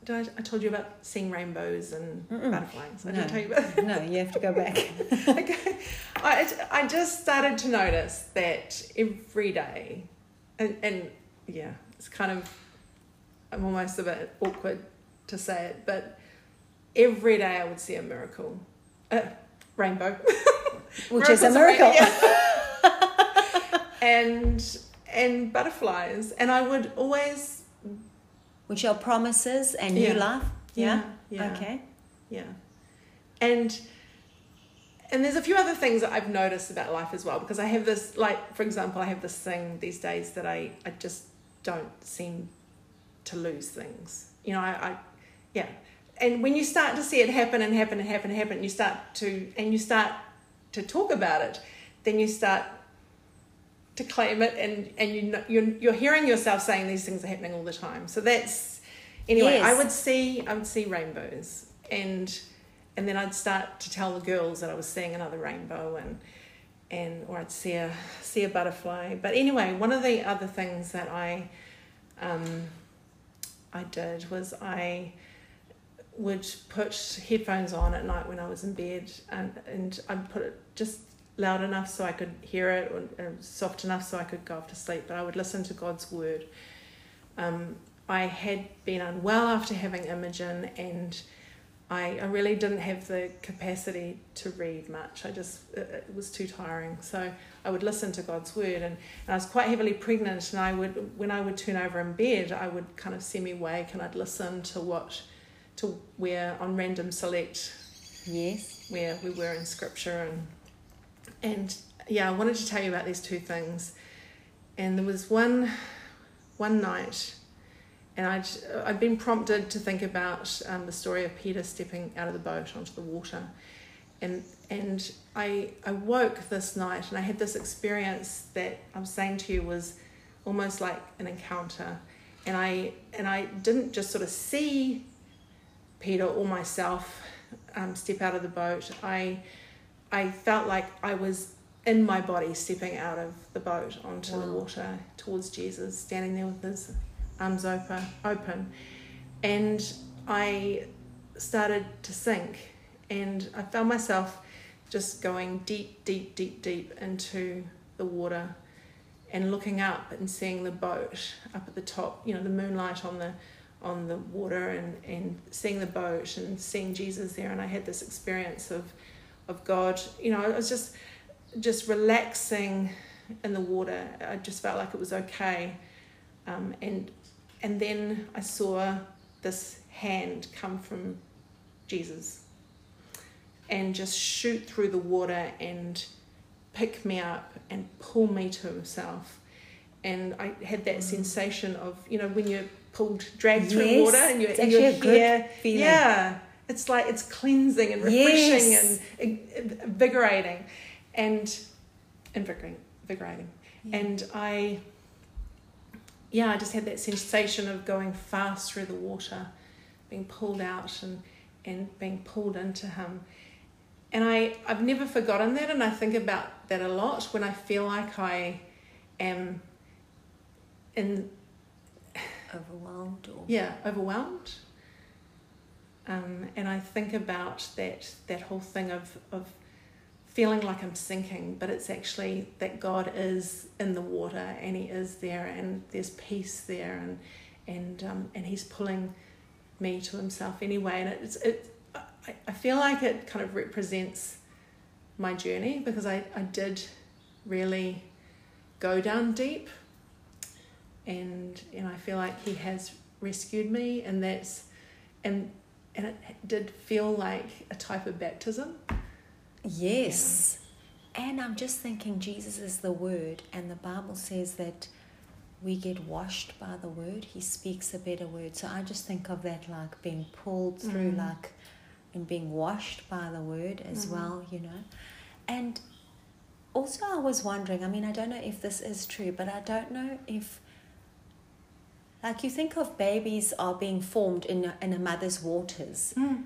[SPEAKER 2] Did I, I told you about seeing rainbows and
[SPEAKER 1] Mm-mm.
[SPEAKER 2] butterflies. I
[SPEAKER 1] No.
[SPEAKER 2] didn't tell you about
[SPEAKER 1] No, you have to go back.
[SPEAKER 2] okay. I, I just started to notice that every day, and, and yeah, it's kind of, I'm almost a bit awkward to say it, but every day I would see a miracle. Uh, rainbow.
[SPEAKER 1] Which is a miracle.
[SPEAKER 2] and, and butterflies. And I would always,
[SPEAKER 1] Which are promises and
[SPEAKER 2] Yeah.
[SPEAKER 1] new life. Yeah.
[SPEAKER 2] yeah.
[SPEAKER 1] Okay.
[SPEAKER 2] Yeah. And and there's a few other things that I've noticed about life as well because I have this like for example I have this thing these days that I I just don't seem to lose things. You know, I, I yeah. And when you start to see it happen and happen and happen and happen, you start to and you start to talk about it, then you start to claim it and and you know, you're you're hearing yourself saying these things are happening all the time. So that's anyway.
[SPEAKER 1] Yes.
[SPEAKER 2] I would see I would see rainbows and and then I'd start to tell the girls that I was seeing another rainbow and and or I'd see a see a butterfly. But anyway, one of the other things that I um, I did was I would put headphones on at night when I was in bed and and I'd put it just loud enough so I could hear it or, or soft enough so I could go off to sleep. But I would listen to God's word. Um, I had been unwell after having Imogen and I, I really didn't have the capacity to read much. I just, it, it was too tiring. So I would listen to God's word. And, and I was quite heavily pregnant. And I would, when I would turn over in bed, I would kind of semi wake and I'd listen to what, to where on random select,
[SPEAKER 1] Yes.
[SPEAKER 2] where we were in scripture. And, and yeah, I wanted to tell you about these two things. And there was one, one night and I'd, I'd been prompted to think about um, the story of Peter stepping out of the boat onto the water. And, and I, I woke this night and I had this experience that I'm saying to you was, almost like an encounter. And I and I didn't just sort of see Peter or myself um, step out of the boat. I I felt like I was in my body stepping out of the boat onto wow. the water towards Jesus, standing there with his arms open, open. And I started to sink and I found myself just going deep, deep, deep, deep into the water and looking up and seeing the boat up at the top, you know, the moonlight on the on the water and, and seeing the boat and seeing Jesus there and I had this experience of of God. You know, I was just just relaxing in the water. I just felt like it was okay. Um, and and then I saw this hand come from Jesus and just shoot through the water and pick me up and pull me to himself. And I had that mm. sensation of, you know, when you're pulled, dragged yes, through water and you're, and you're here. Yeah. It's like it's cleansing and refreshing yes. and invigorating and invigorating. invigorating. Yeah. And I, yeah, I just had that sensation of going fast through the water, being pulled out and, and being pulled into Him and I, I've never forgotten that, and I think about that a lot when I feel like I am in
[SPEAKER 1] overwhelmed or
[SPEAKER 2] yeah, overwhelmed. Um, and I think about that that whole thing of of feeling like I'm sinking, but it's actually that God is in the water and He is there, and there's peace there, and and um, and He's pulling me to Himself anyway, and it's it I, I feel like it kind of represents my journey because I, I did really go down deep and and I feel like he has rescued me and that's and and it did feel like a type of baptism.
[SPEAKER 1] Yes. Yeah. And I'm just thinking Jesus is the word and the Bible says that we get washed by the word. He speaks a better word. So I just think of that like being pulled through mm. like and being washed by the word as mm-hmm. well, you know. And also, I was wondering I mean, I don't know if this is true, but I don't know if, like, you think of babies are being formed in a, in a mother's waters,
[SPEAKER 2] mm.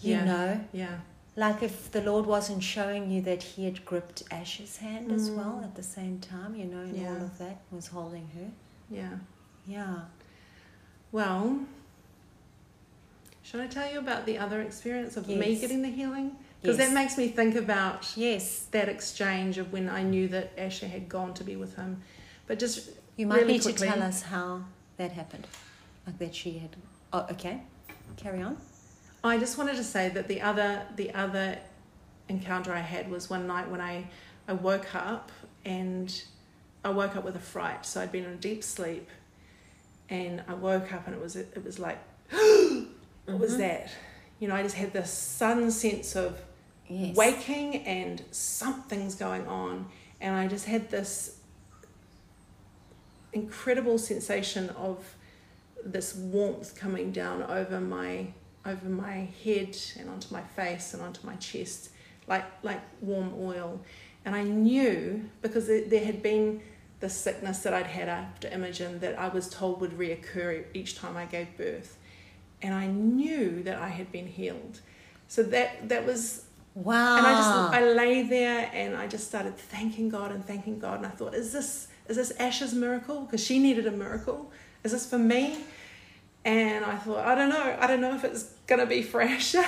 [SPEAKER 1] you
[SPEAKER 2] yeah.
[SPEAKER 1] know?
[SPEAKER 2] Yeah.
[SPEAKER 1] Like, if the Lord wasn't showing you that He had gripped Ash's hand mm. as well at the same time, you know, and yeah. all of that was holding her.
[SPEAKER 2] Yeah.
[SPEAKER 1] Yeah.
[SPEAKER 2] Well, should I tell you about the other experience of yes. me getting the healing? Because yes. that makes me think about
[SPEAKER 1] yes
[SPEAKER 2] that exchange of when I knew that Asher had gone to be with him. But just
[SPEAKER 1] you might really need quickly, to tell us how that happened, like that she had. Oh, okay, carry on.
[SPEAKER 2] I just wanted to say that the other the other encounter I had was one night when I I woke up and I woke up with a fright. So I'd been in a deep sleep, and I woke up and it was it was like mm-hmm. was that? You know, I just had this sudden sense of yes. waking and something's going on. And I just had this incredible sensation of this warmth coming down over my over my head and onto my face and onto my chest like like warm oil and i knew because there had been the sickness that i'd had after imogen that i was told would reoccur each time i gave birth and I knew that I had been healed. So that that was
[SPEAKER 1] wow.
[SPEAKER 2] And I just I lay there and I just started thanking God and thanking God and I thought, is this is this Ash's miracle? Because she needed a miracle. Is this for me? And I thought, I don't know. I don't know if it's gonna be for Asher,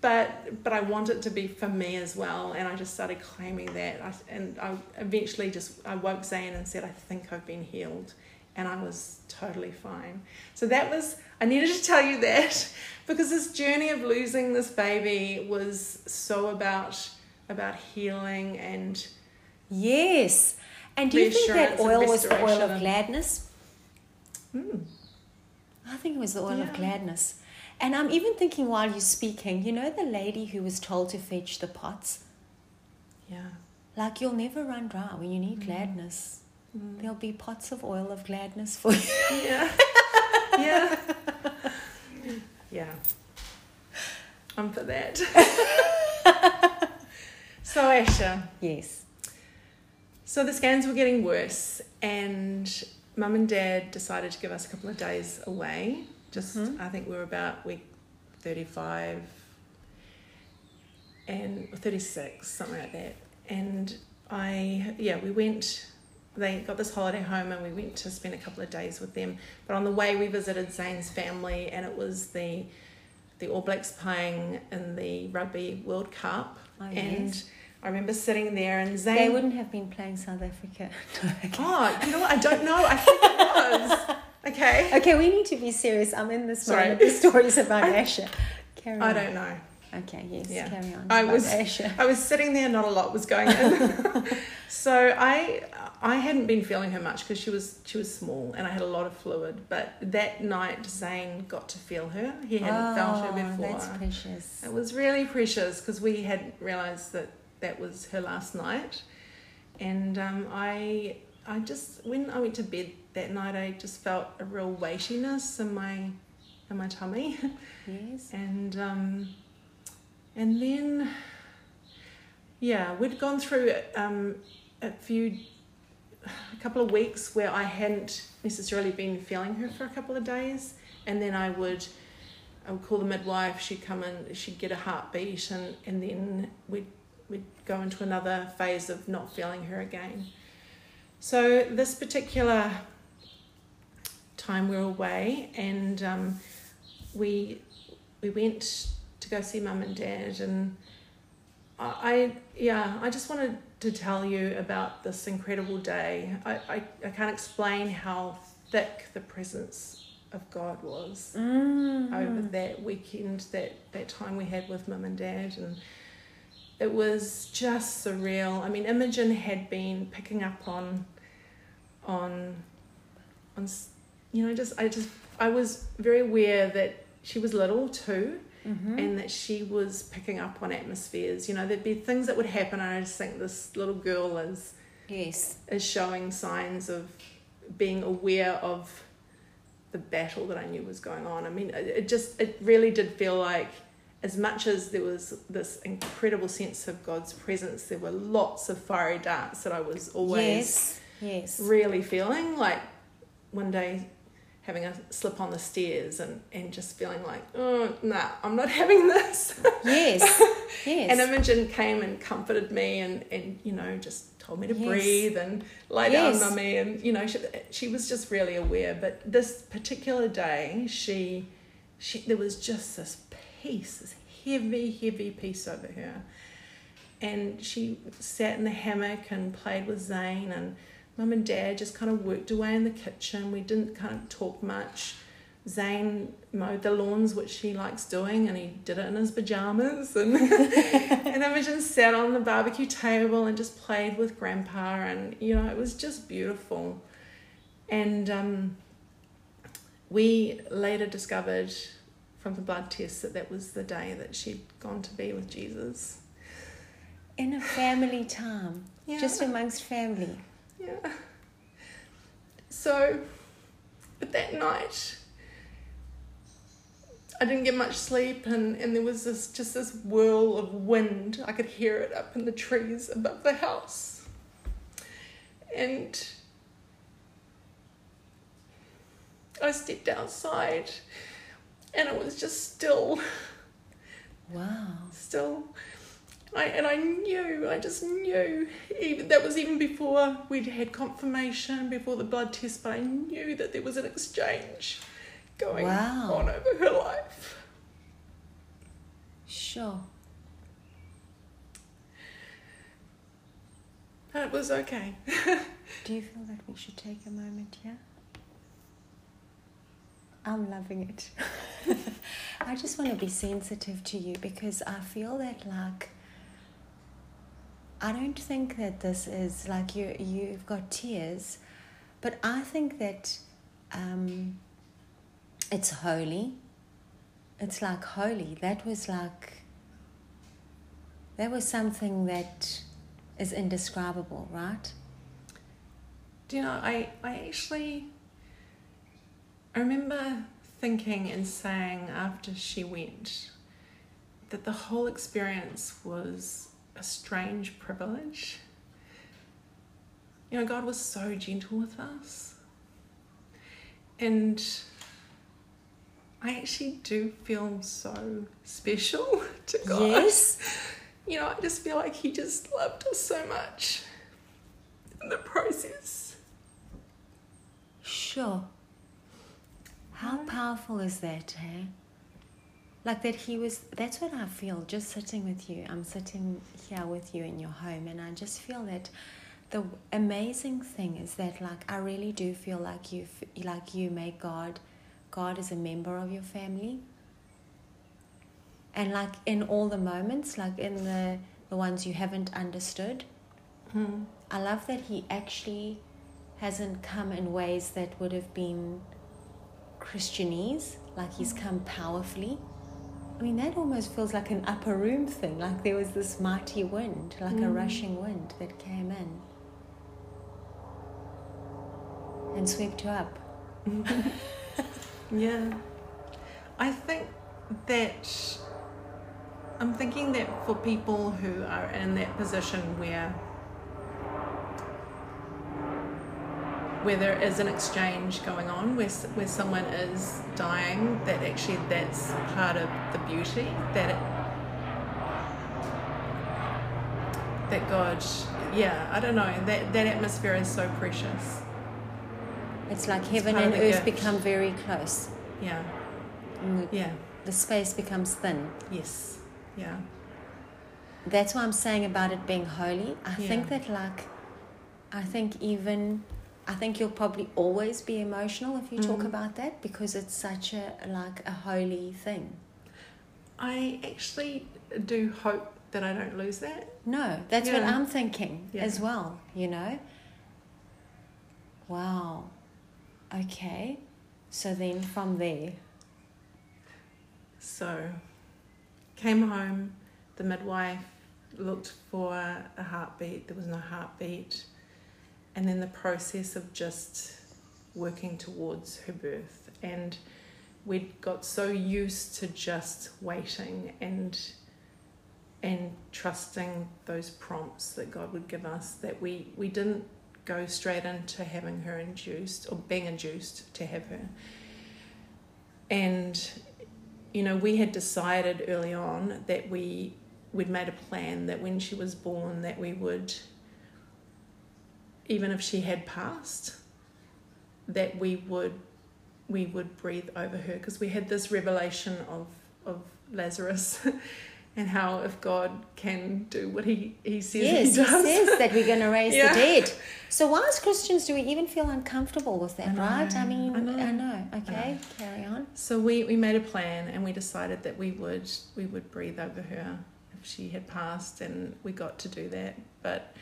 [SPEAKER 2] but but I want it to be for me as well. And I just started claiming that. I, and I eventually just I woke Zane and said, I think I've been healed and I was totally fine. So that was, I needed to tell you that because this journey of losing this baby was so about about healing and
[SPEAKER 1] yes. And do you think that oil was the oil of gladness?
[SPEAKER 2] Mm.
[SPEAKER 1] I think it was the oil yeah. of gladness. And I'm even thinking while you're speaking, you know the lady who was told to fetch the pots?
[SPEAKER 2] Yeah.
[SPEAKER 1] Like you'll never run dry when you need mm. gladness Mm. There'll be pots of oil of gladness for you.
[SPEAKER 2] Yeah. yeah. Yeah. I'm for that. so, Asher.
[SPEAKER 1] Yes.
[SPEAKER 2] So the scans were getting worse, and mum and dad decided to give us a couple of days away. Just,
[SPEAKER 1] Mhm.
[SPEAKER 2] I think we were about week 35 and 36, something like that. And I, yeah, we went, they got this holiday home and we went to spend a couple of days with them. But on the way, we visited Zane's family, and it was the the All Blacks playing in the Rugby World Cup.
[SPEAKER 1] Oh,
[SPEAKER 2] and
[SPEAKER 1] yes.
[SPEAKER 2] I remember sitting there and Zane.
[SPEAKER 1] They wouldn't have been playing South Africa.
[SPEAKER 2] Oh, you know what? I don't know. I think it was. Okay.
[SPEAKER 1] okay, we need to be serious. I'm in this
[SPEAKER 2] Sorry.
[SPEAKER 1] moment. The stories about Asher. Carry
[SPEAKER 2] I
[SPEAKER 1] on.
[SPEAKER 2] don't know.
[SPEAKER 1] Okay, yes,
[SPEAKER 2] Yeah.
[SPEAKER 1] carry on.
[SPEAKER 2] I
[SPEAKER 1] about
[SPEAKER 2] was-
[SPEAKER 1] Asher.
[SPEAKER 2] I was sitting there, not a lot was going in. so I I hadn't been feeling her much because she was she was small and I had a lot of fluid. But that night Zane got to feel her. He hadn't felt her
[SPEAKER 1] Oh,
[SPEAKER 2] before.
[SPEAKER 1] That's precious.
[SPEAKER 2] It was really precious because we hadn't realised that that was her last night, and um, I I just when I went to bed that night I just felt a real weightiness in my in my tummy,
[SPEAKER 1] Yes.
[SPEAKER 2] and um, and then yeah we'd gone through um, a few a couple of weeks where I hadn't necessarily been feeling her for a couple of days, and then I would. I would call the midwife. She'd come in. She'd get a heartbeat, and, and then we'd we'd go into another phase of not feeling her again. So this particular time we were away, and um, we we went to go see mum and dad, and I, yeah I just wanted to tell you about this incredible day. I, I, I can't explain how thick the presence of God was
[SPEAKER 1] Mm.
[SPEAKER 2] over that weekend, that, that time we had with mum and dad. And it was just surreal. I mean, Imogen had been picking up on, on, on, you know, just, I just, I was very aware that she was little too
[SPEAKER 1] Mhm.
[SPEAKER 2] and that she was picking up on atmospheres. You know, there'd be things that would happen, and I just think this little girl is
[SPEAKER 1] Yes.
[SPEAKER 2] is showing signs of being aware of the battle that I knew was going on. I mean, it it just it really did feel like as much as there was this incredible sense of God's presence, there were lots of fiery darts that I was always
[SPEAKER 1] Yes. Yes.
[SPEAKER 2] really feeling like one day having a slip on the stairs and, and just feeling like, oh, nah, I'm not having this.
[SPEAKER 1] Yes. Yes.
[SPEAKER 2] And Imogen came and comforted me and, and you know, just told me to
[SPEAKER 1] Yes.
[SPEAKER 2] breathe and lay
[SPEAKER 1] Yes.
[SPEAKER 2] down on me. And, you know, she, she was just really aware. But this particular day, she, she, there was just this peace, this heavy, heavy peace over her. And she sat in the hammock and played with Zane and mum and dad just kind of worked away in the kitchen. We didn't kind of talk much. Zane mowed the lawns, which he likes doing, and he did it in his pajamas. And, and Imogen sat on the barbecue table and just played with Grandpa, and you know, it was just beautiful. And um, we later discovered from the blood test that that was the day that she'd gone to be with Jesus.
[SPEAKER 1] in a family time,
[SPEAKER 2] Yeah.
[SPEAKER 1] just amongst family.
[SPEAKER 2] Yeah. So, but that night, I didn't get much sleep, and, and there was this just this whirl of wind. I could hear it up in the trees above the house. And I stepped outside, and it was just still
[SPEAKER 1] Wow.
[SPEAKER 2] still I and I knew, I just knew even that was even before we'd had confirmation, before the blood test, but I knew that there was an exchange going
[SPEAKER 1] Wow.
[SPEAKER 2] on over her life.
[SPEAKER 1] Sure.
[SPEAKER 2] That was okay.
[SPEAKER 1] Do you feel that we should take a moment here? I'm loving it. I just want to be sensitive to you because I feel that like I don't think that this is like you you've got tears, but I think that um, it's holy. It's like holy. That was like that was something that is indescribable, right?
[SPEAKER 2] Do you know, I, I actually I remember thinking and saying after she went that the whole experience was a strange privilege. you know, God was so gentle with us. And I actually do feel so special to God.
[SPEAKER 1] Yes.
[SPEAKER 2] You know, I just feel like He just loved us so much in the process.
[SPEAKER 1] Sure. How powerful is that, hey? Like that he was, that's what I feel just sitting with you. I'm sitting here with you in your home, and I just feel that the amazing thing is that, like, I really do feel like you, like you make God, God is a member of your family. And like in all the moments, like in the, the ones you haven't understood,
[SPEAKER 2] Mm.
[SPEAKER 1] I love that he actually hasn't come in ways that would have been Christianese, like he's come powerfully. I mean, that almost feels like an upper room thing, like there was this mighty wind, like a
[SPEAKER 2] Mm.
[SPEAKER 1] rushing wind that came in and swept you up.
[SPEAKER 2] Yeah. I think that I'm thinking that for people who are in that position where where there is an exchange going on, where, where someone is dying, that actually that's part of the beauty that it, that God, yeah, I don't know, that that atmosphere is so precious.
[SPEAKER 1] It's like heaven
[SPEAKER 2] of
[SPEAKER 1] and earth
[SPEAKER 2] gift.
[SPEAKER 1] become very close.
[SPEAKER 2] Yeah,
[SPEAKER 1] the,
[SPEAKER 2] yeah,
[SPEAKER 1] the space becomes thin.
[SPEAKER 2] yes, yeah.
[SPEAKER 1] That's why I'm saying about it being holy. I think that like I think even I think you'll probably always be emotional if you talk
[SPEAKER 2] Mhm.
[SPEAKER 1] about that because it's such a like a holy thing.
[SPEAKER 2] I actually do hope that I don't lose that.
[SPEAKER 1] No, that's what I'm thinking
[SPEAKER 2] Yeah.
[SPEAKER 1] as well, you know? Wow. Okay. So then from there,
[SPEAKER 2] So, came home, the midwife looked for a heartbeat, there was no heartbeat, and then the process of just working towards her birth. And we'd got so used to just waiting and and trusting those prompts that God would give us that we, we didn't go straight into having her induced or being induced to have her. And you know, we had decided early on that we we'd made a plan that when she was born that we would even if she had passed that we would we would breathe over her because we had this revelation of of Lazarus and how if God can do what he he says
[SPEAKER 1] yes,
[SPEAKER 2] he does
[SPEAKER 1] says that we're going to raise
[SPEAKER 2] Yeah.
[SPEAKER 1] the dead. So why as Christians do we even feel uncomfortable with that,
[SPEAKER 2] I know,
[SPEAKER 1] right? I mean,
[SPEAKER 2] I know.
[SPEAKER 1] I know. Okay, carry on.
[SPEAKER 2] So we, we made a plan and we decided that we would we would breathe over her if she had passed and we got to do that. But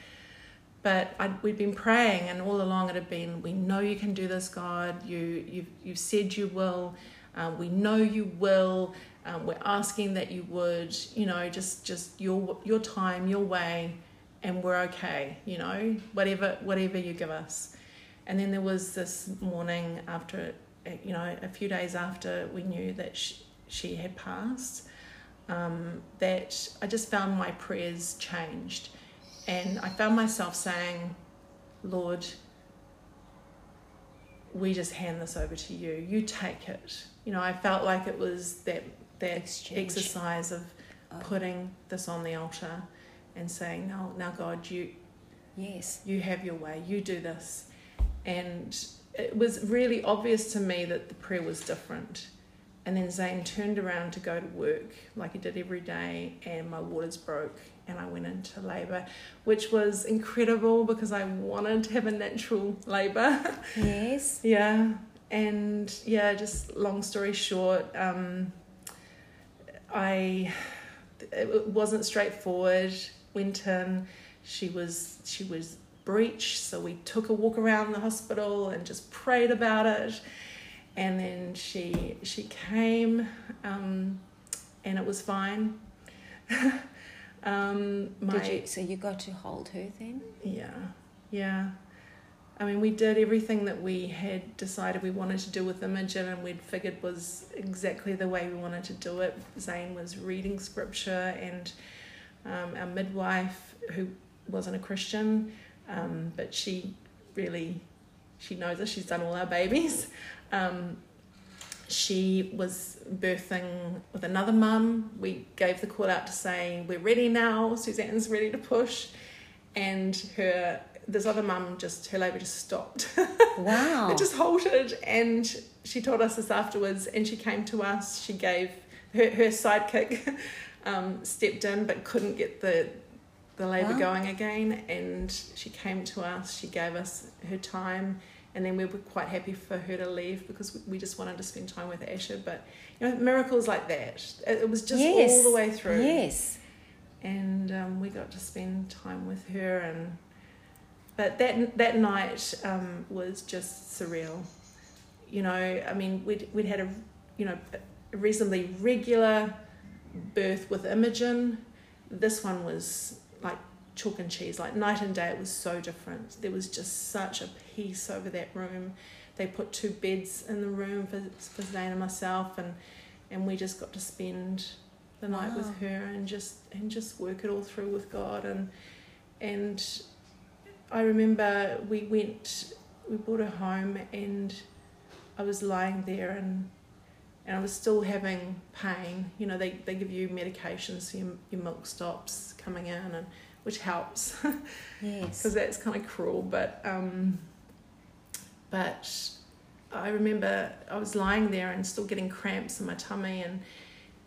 [SPEAKER 2] but i we'd been praying and all along it had been we know you can do this God. You you've you've said you will. Um, we know you will. Um, we're asking that you would you know just just your your time your way and we're okay you know whatever whatever you give us. And then there was this morning after uh, you know a few days after we knew that she, she had passed um, that i just found my prayers changed and i found myself saying lord we just hand this over to you you take it you know i felt like it was that that
[SPEAKER 1] Exchange.
[SPEAKER 2] exercise of
[SPEAKER 1] Oh.
[SPEAKER 2] putting this on the altar and saying now now god you
[SPEAKER 1] Yes.
[SPEAKER 2] you have your way, you do this. And it was really obvious to me that the prayer was different. And then Zane turned around to go to work like he did every day, and my waters broke, and I went into labour, which was incredible because I wanted to have a natural labour.
[SPEAKER 1] Yes.
[SPEAKER 2] yeah, and yeah, just long story short, um, I it wasn't straightforward. Went in, she was she was breech, so we took a walk around the hospital and just prayed about it. And then she she came, um, and it was fine. um, my
[SPEAKER 1] Did you? So you got to hold her then?
[SPEAKER 2] yeah, yeah. I mean, we did everything that we had decided we wanted to do with Imogen and we'd figured was exactly the way we wanted to do it. Zane was reading scripture, and um, our midwife, who wasn't a Christian, um, but she really, she knows us. She's done all our babies. Um, she was birthing with another mum. We gave the call out to say, We're ready now. Suzanne's ready to push. And her, this other mum just, her labour just stopped.
[SPEAKER 1] Wow.
[SPEAKER 2] it just halted. And she told us this afterwards. And she came to us. She gave, her, her sidekick um, stepped in but couldn't get the, the labour
[SPEAKER 1] Wow.
[SPEAKER 2] going again. And she came to us. She gave us her time and then we were quite happy for her to leave because we just wanted to spend time with Asher. But you know, miracles like that, it it was just
[SPEAKER 1] yes.
[SPEAKER 2] all the way through.
[SPEAKER 1] Yes.
[SPEAKER 2] And um, we got to spend time with her, and but that that night um, was just surreal. You know, I mean, we'd we'd had a you know a reasonably regular birth with Imogen. This one was like chalk and cheese, like night and day. It was so different. There was just such a peace over that room. They put two beds in the room for, for Zane and myself, and and we just got to spend the night
[SPEAKER 1] Wow.
[SPEAKER 2] with her and just and just work it all through with God. And and I remember we went, we brought her home, and I was lying there and. And I was still having pain. You know, they, they give you medications, so your, your milk stops coming in, and which helps
[SPEAKER 1] Yes.
[SPEAKER 2] because that's kind of cruel. But um, but I remember I was lying there and still getting cramps in my tummy, and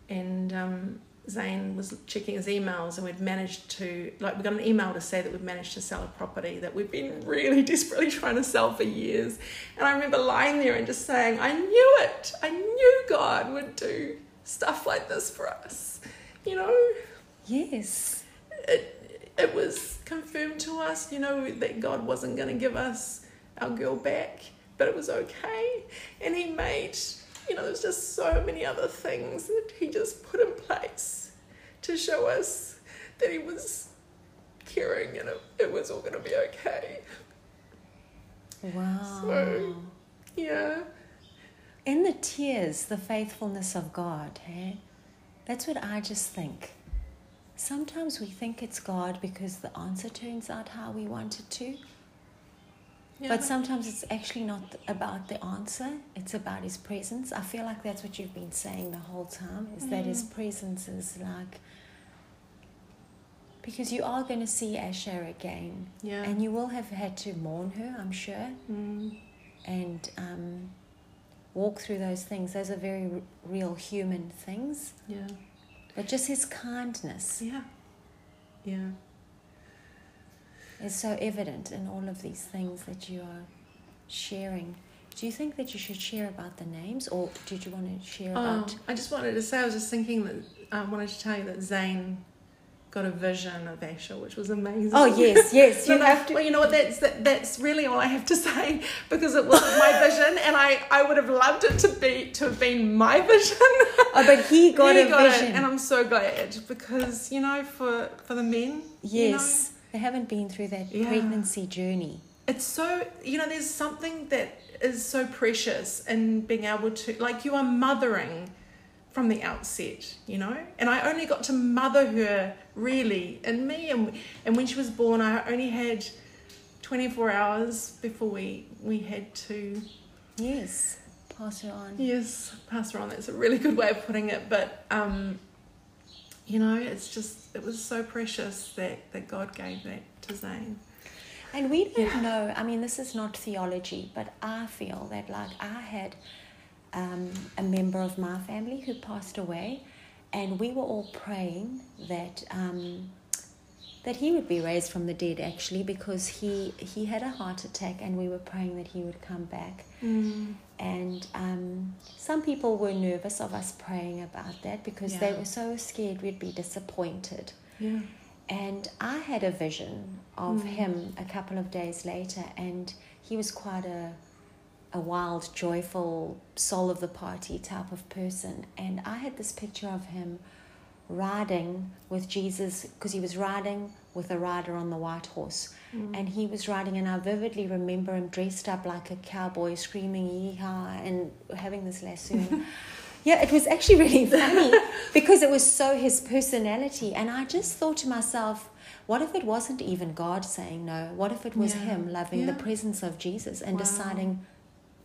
[SPEAKER 2] and um, Zane was checking his emails, and we'd managed to like we got an email to say that we'd managed to sell a property that we've been really desperately trying to sell for years. And I remember lying there and just saying, I knew it. I knew God would do stuff like this for us. You know,
[SPEAKER 1] Yes.
[SPEAKER 2] it, it was confirmed to us, you know, that God wasn't going to give us our girl back, but it was okay. And He made, you know, there's just so many other things that He just put in place to show us that He was caring and it, it was all going to be okay.
[SPEAKER 1] Wow.
[SPEAKER 2] So- Yeah.
[SPEAKER 1] In the tears, the faithfulness of God, hey? That's what I just think. Sometimes we think it's God because the answer turns out how we want it to.
[SPEAKER 2] yeah.
[SPEAKER 1] But sometimes it's actually not about the answer, it's about His presence. I feel like that's what you've been saying the whole time, is that His presence is like. Because you are going to see Asher again,
[SPEAKER 2] yeah.
[SPEAKER 1] and you will have had to mourn her, I'm sure.
[SPEAKER 2] Mm,
[SPEAKER 1] and um, walk through those things. Those are very r- real human things.
[SPEAKER 2] yeah.
[SPEAKER 1] But just his kindness
[SPEAKER 2] Yeah. Yeah.
[SPEAKER 1] is so evident in all of these things that you are sharing. Do you think that you should share about the names, or did you want to share
[SPEAKER 2] Oh,
[SPEAKER 1] about?
[SPEAKER 2] I just wanted to say, I was just thinking that I wanted to tell you that Zane got a vision of Asher, which was amazing.
[SPEAKER 1] Oh yes, yes.
[SPEAKER 2] No,
[SPEAKER 1] You have to.
[SPEAKER 2] Well, you know what? That's that, that's really all I have to say because it was my vision, and I, I would have loved it to be to have been my vision.
[SPEAKER 1] Oh, but he got
[SPEAKER 2] He
[SPEAKER 1] a
[SPEAKER 2] got
[SPEAKER 1] vision.
[SPEAKER 2] it, and I'm so glad because you know for for the men, you know,
[SPEAKER 1] yes, they haven't been through that
[SPEAKER 2] Yeah.
[SPEAKER 1] pregnancy journey.
[SPEAKER 2] it's so you know there's something that is so precious in being able to like you are mothering from the outset you know? And i only got to mother her really in me and, and when she was born i only had 24 hours before we we had to
[SPEAKER 1] Yes, pass her on.
[SPEAKER 2] yes pass her on. That's a really good way of putting it. But um you know it's just it was so precious that that god gave that to zane.
[SPEAKER 1] And we don't
[SPEAKER 2] Yeah.
[SPEAKER 1] know, I mean, this is not theology, but I feel that, like, I had um, a member of my family who passed away, and we were all praying that. Um, that he would be raised from the dead actually because he he had a heart attack and we were praying that he would come back
[SPEAKER 2] mm.
[SPEAKER 1] and um, some people were nervous of us praying about that because they were so scared we'd be disappointed
[SPEAKER 2] yeah
[SPEAKER 1] and I had a vision of
[SPEAKER 2] Mm.
[SPEAKER 1] him a couple of days later, and he was quite a, a wild, joyful, soul of the party type of person. And I had this picture of him riding with Jesus because he was riding with a rider on the white horse.
[SPEAKER 2] Mm.
[SPEAKER 1] And he was riding, and I vividly remember him dressed up like a cowboy, screaming yeehaw and having this lassoon. Yeah, it was actually really funny because it was so his personality. And I just thought to myself, what if it wasn't even God saying no? What if it was
[SPEAKER 2] Yeah.
[SPEAKER 1] him loving the presence of Jesus and
[SPEAKER 2] Wow.
[SPEAKER 1] deciding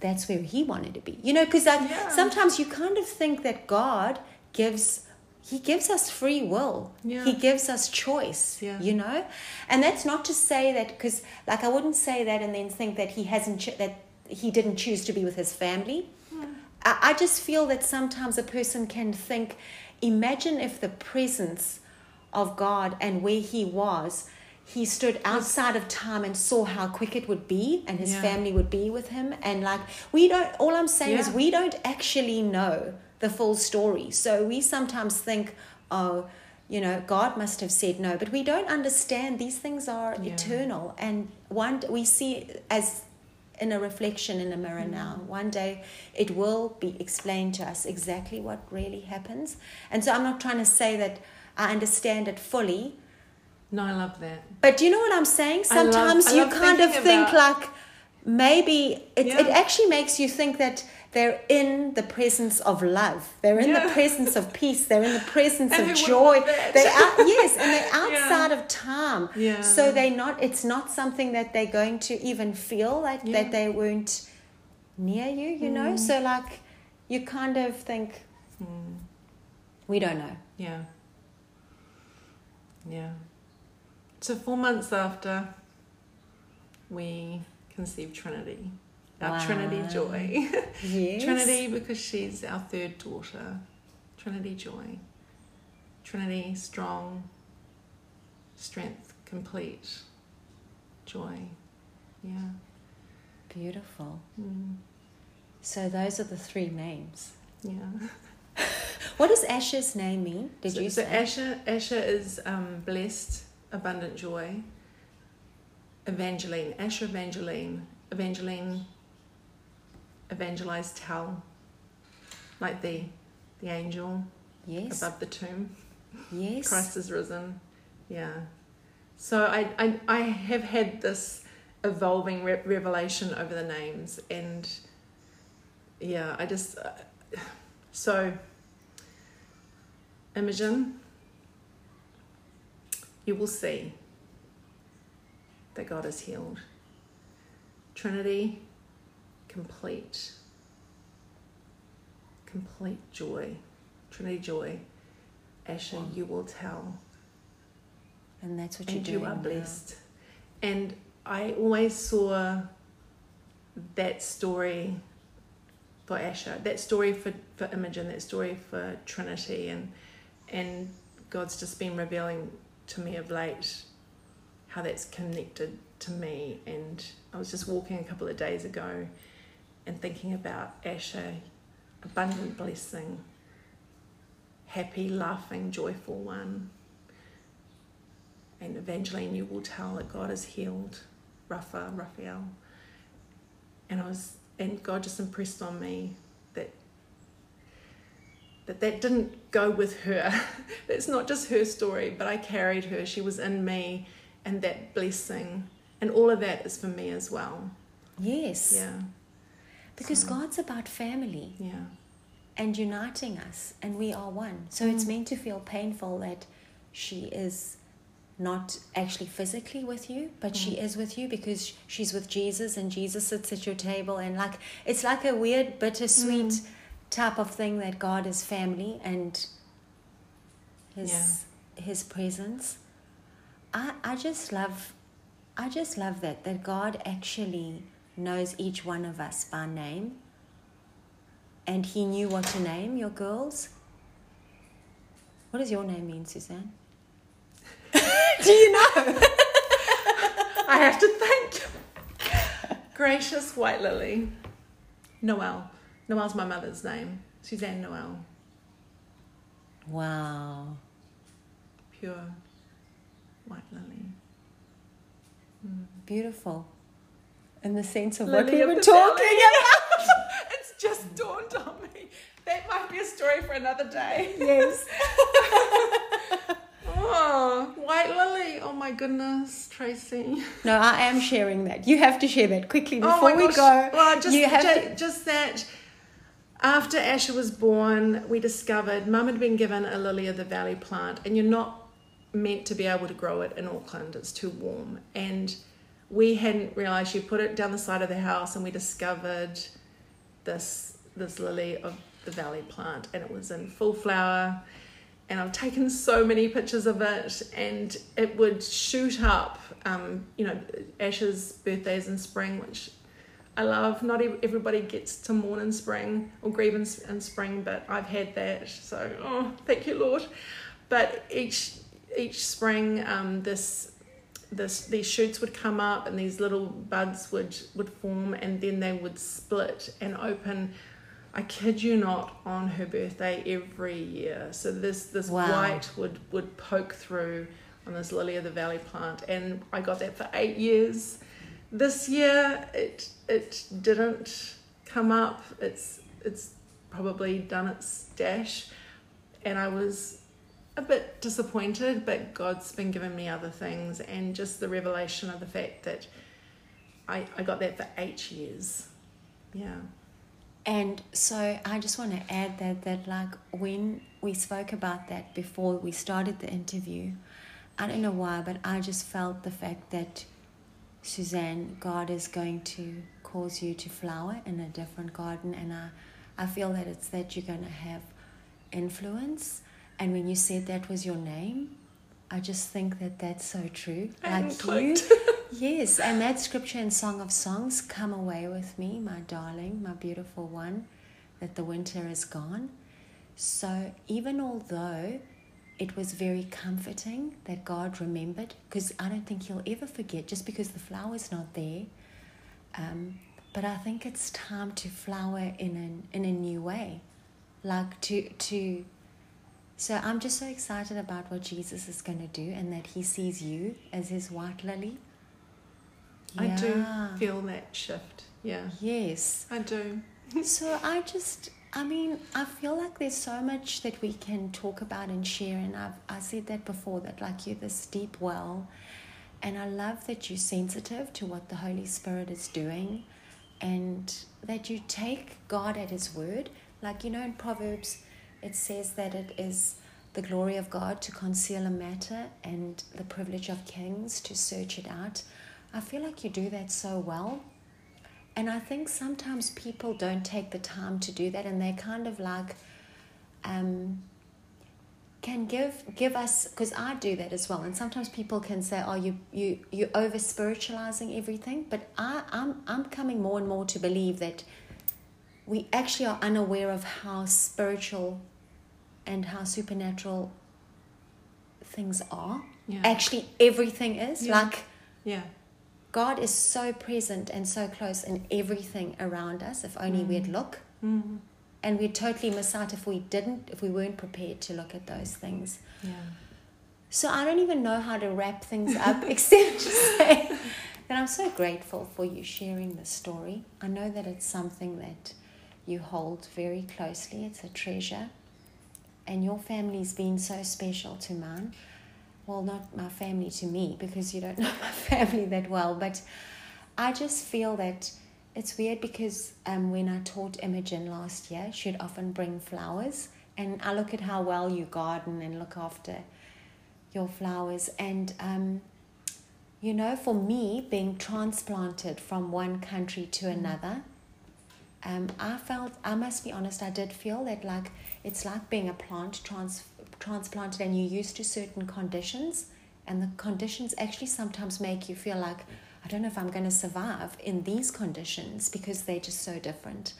[SPEAKER 1] that's where he wanted to be? You know, because like
[SPEAKER 2] Yeah.
[SPEAKER 1] sometimes you kind of think that God gives. He gives us free will.
[SPEAKER 2] Yeah.
[SPEAKER 1] He gives us choice.
[SPEAKER 2] Yeah.
[SPEAKER 1] You know, and that's not to say that because, like, I wouldn't say that and then think that he hasn't cho- that he didn't choose to be with his family. Hmm. I, I just feel that sometimes a person can think, imagine if the presence of God and where he was, he stood outside of time and saw how quick it would be and his
[SPEAKER 2] Yeah.
[SPEAKER 1] family would be with him. And like, we don't, all I'm saying is we don't actually know the full story. So we sometimes think, oh, you know, God must have said no, but we don't understand these things are
[SPEAKER 2] Yeah.
[SPEAKER 1] eternal. And one, we see as in a reflection in a mirror
[SPEAKER 2] Mm.
[SPEAKER 1] now. One day it will be explained to us exactly what really happens. And so I'm not trying to say that I understand it fully,
[SPEAKER 2] No, I love that.
[SPEAKER 1] but do you know what I'm saying?
[SPEAKER 2] I love-
[SPEAKER 1] Sometimes
[SPEAKER 2] I
[SPEAKER 1] you
[SPEAKER 2] love
[SPEAKER 1] kind of think
[SPEAKER 2] about-
[SPEAKER 1] like maybe it,
[SPEAKER 2] Yeah.
[SPEAKER 1] it actually makes you think that they're in the presence of love. They're in the presence of peace. They're in the presence of joy. They are yes, and they're
[SPEAKER 2] Yeah.
[SPEAKER 1] outside of time.
[SPEAKER 2] Yeah.
[SPEAKER 1] So they not. It's not something that they're going to even feel like
[SPEAKER 2] Yeah.
[SPEAKER 1] that they weren't near you. You know.
[SPEAKER 2] Mm.
[SPEAKER 1] So like, you kind of think
[SPEAKER 2] Mm.
[SPEAKER 1] we don't know.
[SPEAKER 2] Yeah. Yeah. So four months after we conceived Trinity, our
[SPEAKER 1] Wow.
[SPEAKER 2] Trinity Joy.
[SPEAKER 1] Yes.
[SPEAKER 2] Trinity because she's our third daughter. Trinity Joy. Trinity strong, strength complete, joy. Yeah.
[SPEAKER 1] Beautiful.
[SPEAKER 2] Mm.
[SPEAKER 1] So those are the three names.
[SPEAKER 2] Yeah.
[SPEAKER 1] What does Asher's name mean? Did
[SPEAKER 2] so,
[SPEAKER 1] you
[SPEAKER 2] so
[SPEAKER 1] say?
[SPEAKER 2] Asher, Asher is um, blessed, abundant joy. Evangeline, Asher Evangeline, Evangeline, evangelize, tell, like the the angel
[SPEAKER 1] yes.
[SPEAKER 2] above the tomb.
[SPEAKER 1] Yes.
[SPEAKER 2] Christ is risen. Yeah. So I I, I have had this evolving re- revelation over the names, and yeah, I just uh, so Imogen, you will see that God is healed. Trinity, complete, complete joy. Trinity joy. Asher,
[SPEAKER 1] Wow.
[SPEAKER 2] you will tell
[SPEAKER 1] And that's what
[SPEAKER 2] and
[SPEAKER 1] you're
[SPEAKER 2] you
[SPEAKER 1] doing.
[SPEAKER 2] are
[SPEAKER 1] now.
[SPEAKER 2] blessed. And I always saw that story for Asher, that story for, for Imogen, that story for Trinity, and and God's just been revealing to me of late how that's connected to me. And I was just walking a couple of days ago and thinking about Asher, abundant blessing, happy, laughing, joyful one. And Evangeline, you will tell that God has healed Rapha, Raphael. And I was, and God just impressed on me that that didn't go with her. it's not just her story, but I carried her. She was in me, and that blessing, and all of that is for me as well.
[SPEAKER 1] Yes.
[SPEAKER 2] Yeah,
[SPEAKER 1] Because
[SPEAKER 2] So-
[SPEAKER 1] God's about family
[SPEAKER 2] yeah,
[SPEAKER 1] and uniting us, and we are one. So it's
[SPEAKER 2] Mm.
[SPEAKER 1] meant to feel painful that she is not actually physically with you, but she
[SPEAKER 2] Mm.
[SPEAKER 1] is with you because she's with Jesus and Jesus sits at your table. And like, it's like a weird, bittersweet
[SPEAKER 2] Mm.
[SPEAKER 1] Type of thing that God is family and his his presence. I, I just love I just love that that God actually knows each one of us by name and he knew what to name your girls. What does your name mean, Suzanne? Do you know?
[SPEAKER 2] I have to thank gracious white lily, Noel. Noel's my mother's name. Suzanne Noel,
[SPEAKER 1] Wow.
[SPEAKER 2] pure white lily. Mm.
[SPEAKER 1] Beautiful. In the sense of
[SPEAKER 2] Lily
[SPEAKER 1] what we were talking about.
[SPEAKER 2] it's just dawned on me. That might be a story for another day.
[SPEAKER 1] Yes.
[SPEAKER 2] Oh, white lily. Oh my goodness, Tracy.
[SPEAKER 1] No, I am sharing that. You have to share that quickly
[SPEAKER 2] Oh
[SPEAKER 1] before
[SPEAKER 2] my
[SPEAKER 1] we go.
[SPEAKER 2] Well, just
[SPEAKER 1] you have
[SPEAKER 2] ju-
[SPEAKER 1] to,
[SPEAKER 2] just that. After Asher was born, we discovered Mum had been given a lily of the valley plant, and you're not meant to be able to grow it in Auckland, it's too warm. And we hadn't realised she put it down the side of the house, and we discovered this this lily of the valley plant, and it was in full flower. And I've taken so many pictures of it, and it would shoot up. Um, you know, Asher's birthday's in spring, which I love. Not everybody gets to mourn in spring or grieve in, in spring, but I've had that. So, oh, thank you, Lord. But each each spring, um, this this these shoots would come up and these little buds would would form, and then they would split and open. I kid you not, on her birthday every year. So this this
[SPEAKER 1] Wow.
[SPEAKER 2] white would would poke through on this lily of the valley plant, and I got that for eight years. This year it it didn't come up. It's it's probably done its dash, and I was a bit disappointed. But God's been giving me other things, and just the revelation of the fact that I I got that for eight years. Yeah.
[SPEAKER 1] And so I just want to add that that like when we spoke about that before we started the interview, I don't know why, but I just felt the fact that Suzanne, God is going to cause you to flower in a different garden, and I, I feel that it's that you're going to have influence. And when you said that was your name, I just think that that's so true.
[SPEAKER 2] I
[SPEAKER 1] like you, yes, and that scripture in Song of Songs, come away with me, my darling, my beautiful one, that the winter is gone. So even although it was very comforting that God remembered, because I don't think He'll ever forget just because the flower's not there. Um, but I think it's time to flower in an in a new way, like to to. So I'm just so excited about what Jesus is going to do, and that He sees you as His white lily.
[SPEAKER 2] I do feel that shift. Yeah,
[SPEAKER 1] Yes.
[SPEAKER 2] I do.
[SPEAKER 1] So I just, I mean, I feel like there's so much that we can talk about and share, and I've I said that before that like you're this deep well, and I love that you're sensitive to what the Holy Spirit is doing, and that you take God at His word. Like you know, in Proverbs, it says that it is the glory of God to conceal a matter and the privilege of kings to search it out. I feel like you do that so well. And I think sometimes people don't take the time to do that, and they kind of like um, can give give us because I do that as well. And sometimes people can say, "Oh, you you you over spiritualizing everything," but I I'm I'm coming more and more to believe that we actually are unaware of how spiritual and how supernatural things are.
[SPEAKER 2] Yeah.
[SPEAKER 1] Actually, everything is
[SPEAKER 2] Yeah.
[SPEAKER 1] like.
[SPEAKER 2] Yeah.
[SPEAKER 1] God is so present and so close in everything around us if only we'd look.
[SPEAKER 2] Mm.
[SPEAKER 1] And we'd totally miss out if we didn't, if we weren't prepared to look at those things.
[SPEAKER 2] Yeah.
[SPEAKER 1] So I don't even know how to wrap things up except to say that I'm so grateful for you sharing this story. I know that it's something that you hold very closely, it's a treasure. And your family's been so special to mine. Well, not my family to me because you don't know my family that well, but I just feel that it's weird because um, when I taught Imogen last year, she'd often bring flowers, and I look at how well you garden and look after your flowers. And, um, you know, for me, being transplanted from one country to another, um, I felt, I must be honest, I did feel that like it's like being a plant trans, transplanted and you're used to certain conditions, and the conditions actually sometimes make you feel like, I don't know if I'm going to survive in these conditions because they're just so different.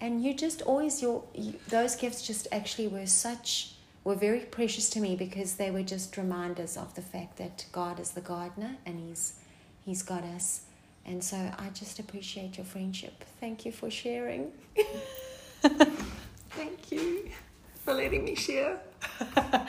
[SPEAKER 1] And you just always, your you, those gifts just actually were such, were very precious to me because they were just reminders of the fact that God is the gardener and He's, He's got us. And so I just appreciate your friendship. Thank you for sharing.
[SPEAKER 2] Thank you for letting me share.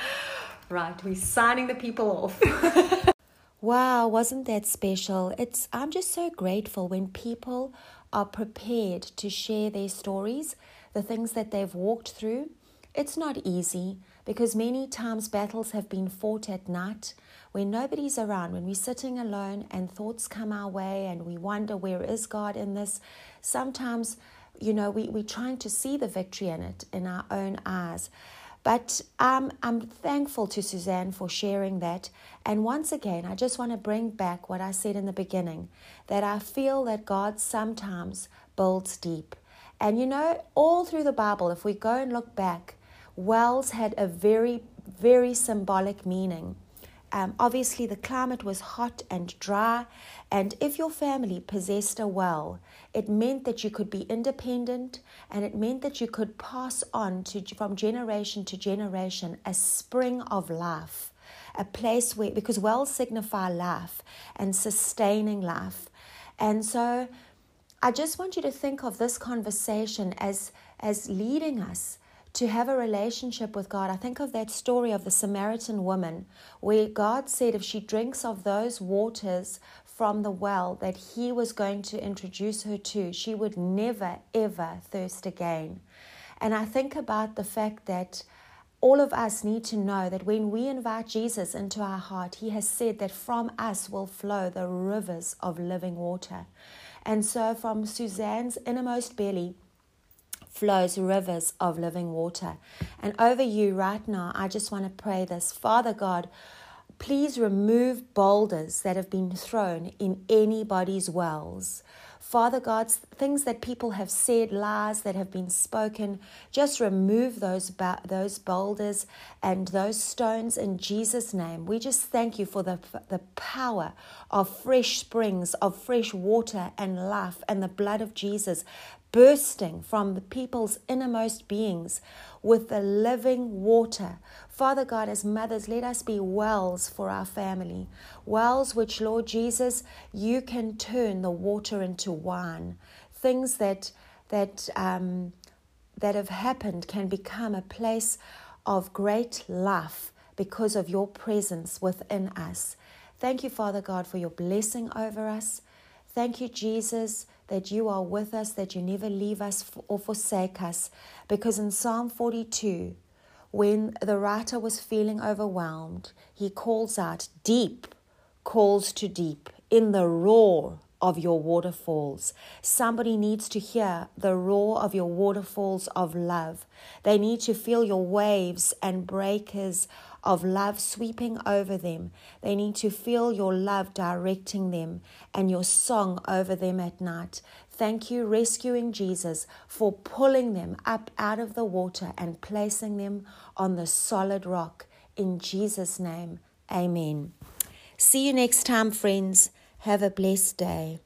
[SPEAKER 1] Right, we're signing the people off. wow, wasn't that special? It's I'm just so grateful when people are prepared to share their stories, the things that they've walked through. It's not easy because many times battles have been fought at night when nobody's around, when we're sitting alone and thoughts come our way and we wonder where is God in this. Sometimes you know, we, we're trying to see the victory in it in our own eyes. But um, I'm thankful to Suzanne for sharing that. And once again, I just want to bring back what I said in the beginning that I feel that God sometimes builds deep. And you know, all through the Bible, if we go and look back, wells had a very, very symbolic meaning. Um, obviously, the climate was hot and dry, and if your family possessed a well, it meant that you could be independent and it meant that you could pass on to, from generation to generation a spring of life, a place where, because wells signify life and sustaining life. And so I just want you to think of this conversation as, as leading us to have a relationship with God. I think of that story of the Samaritan woman where God said if she drinks of those waters from the well that He was going to introduce her to, she would never, ever thirst again. And I think about the fact that all of us need to know that when we invite Jesus into our heart, He has said that from us will flow the rivers of living water. And so, from Suzanne's innermost belly, flows rivers of living water. And over you right now, I just want to pray this Father God, please remove boulders that have been thrown in anybody's wells. Father God, things that people have said, lies that have been spoken, just remove those, those boulders and those stones in Jesus' name. We just thank you for the, the power of fresh springs, of fresh water and life and the blood of Jesus bursting from the people's innermost beings with the living water. Father God, as mothers, let us be wells for our family. Wells which, Lord Jesus, you can turn the water into wine. Things that that um, that have happened can become a place of great life because of your presence within us. Thank you, Father God, for your blessing over us. Thank you, Jesus, that you are with us, that you never leave us or forsake us. Because in Psalm 42, when the writer was feeling overwhelmed, he calls out, Deep calls to deep in the roar of your waterfalls. Somebody needs to hear the roar of your waterfalls of love. They need to feel your waves and breakers of love sweeping over them. They need to feel your love directing them and your song over them at night. Thank you, rescuing Jesus, for pulling them up out of the water and placing them on the solid rock. In Jesus' name, amen. See you next time, friends. Have a blessed day.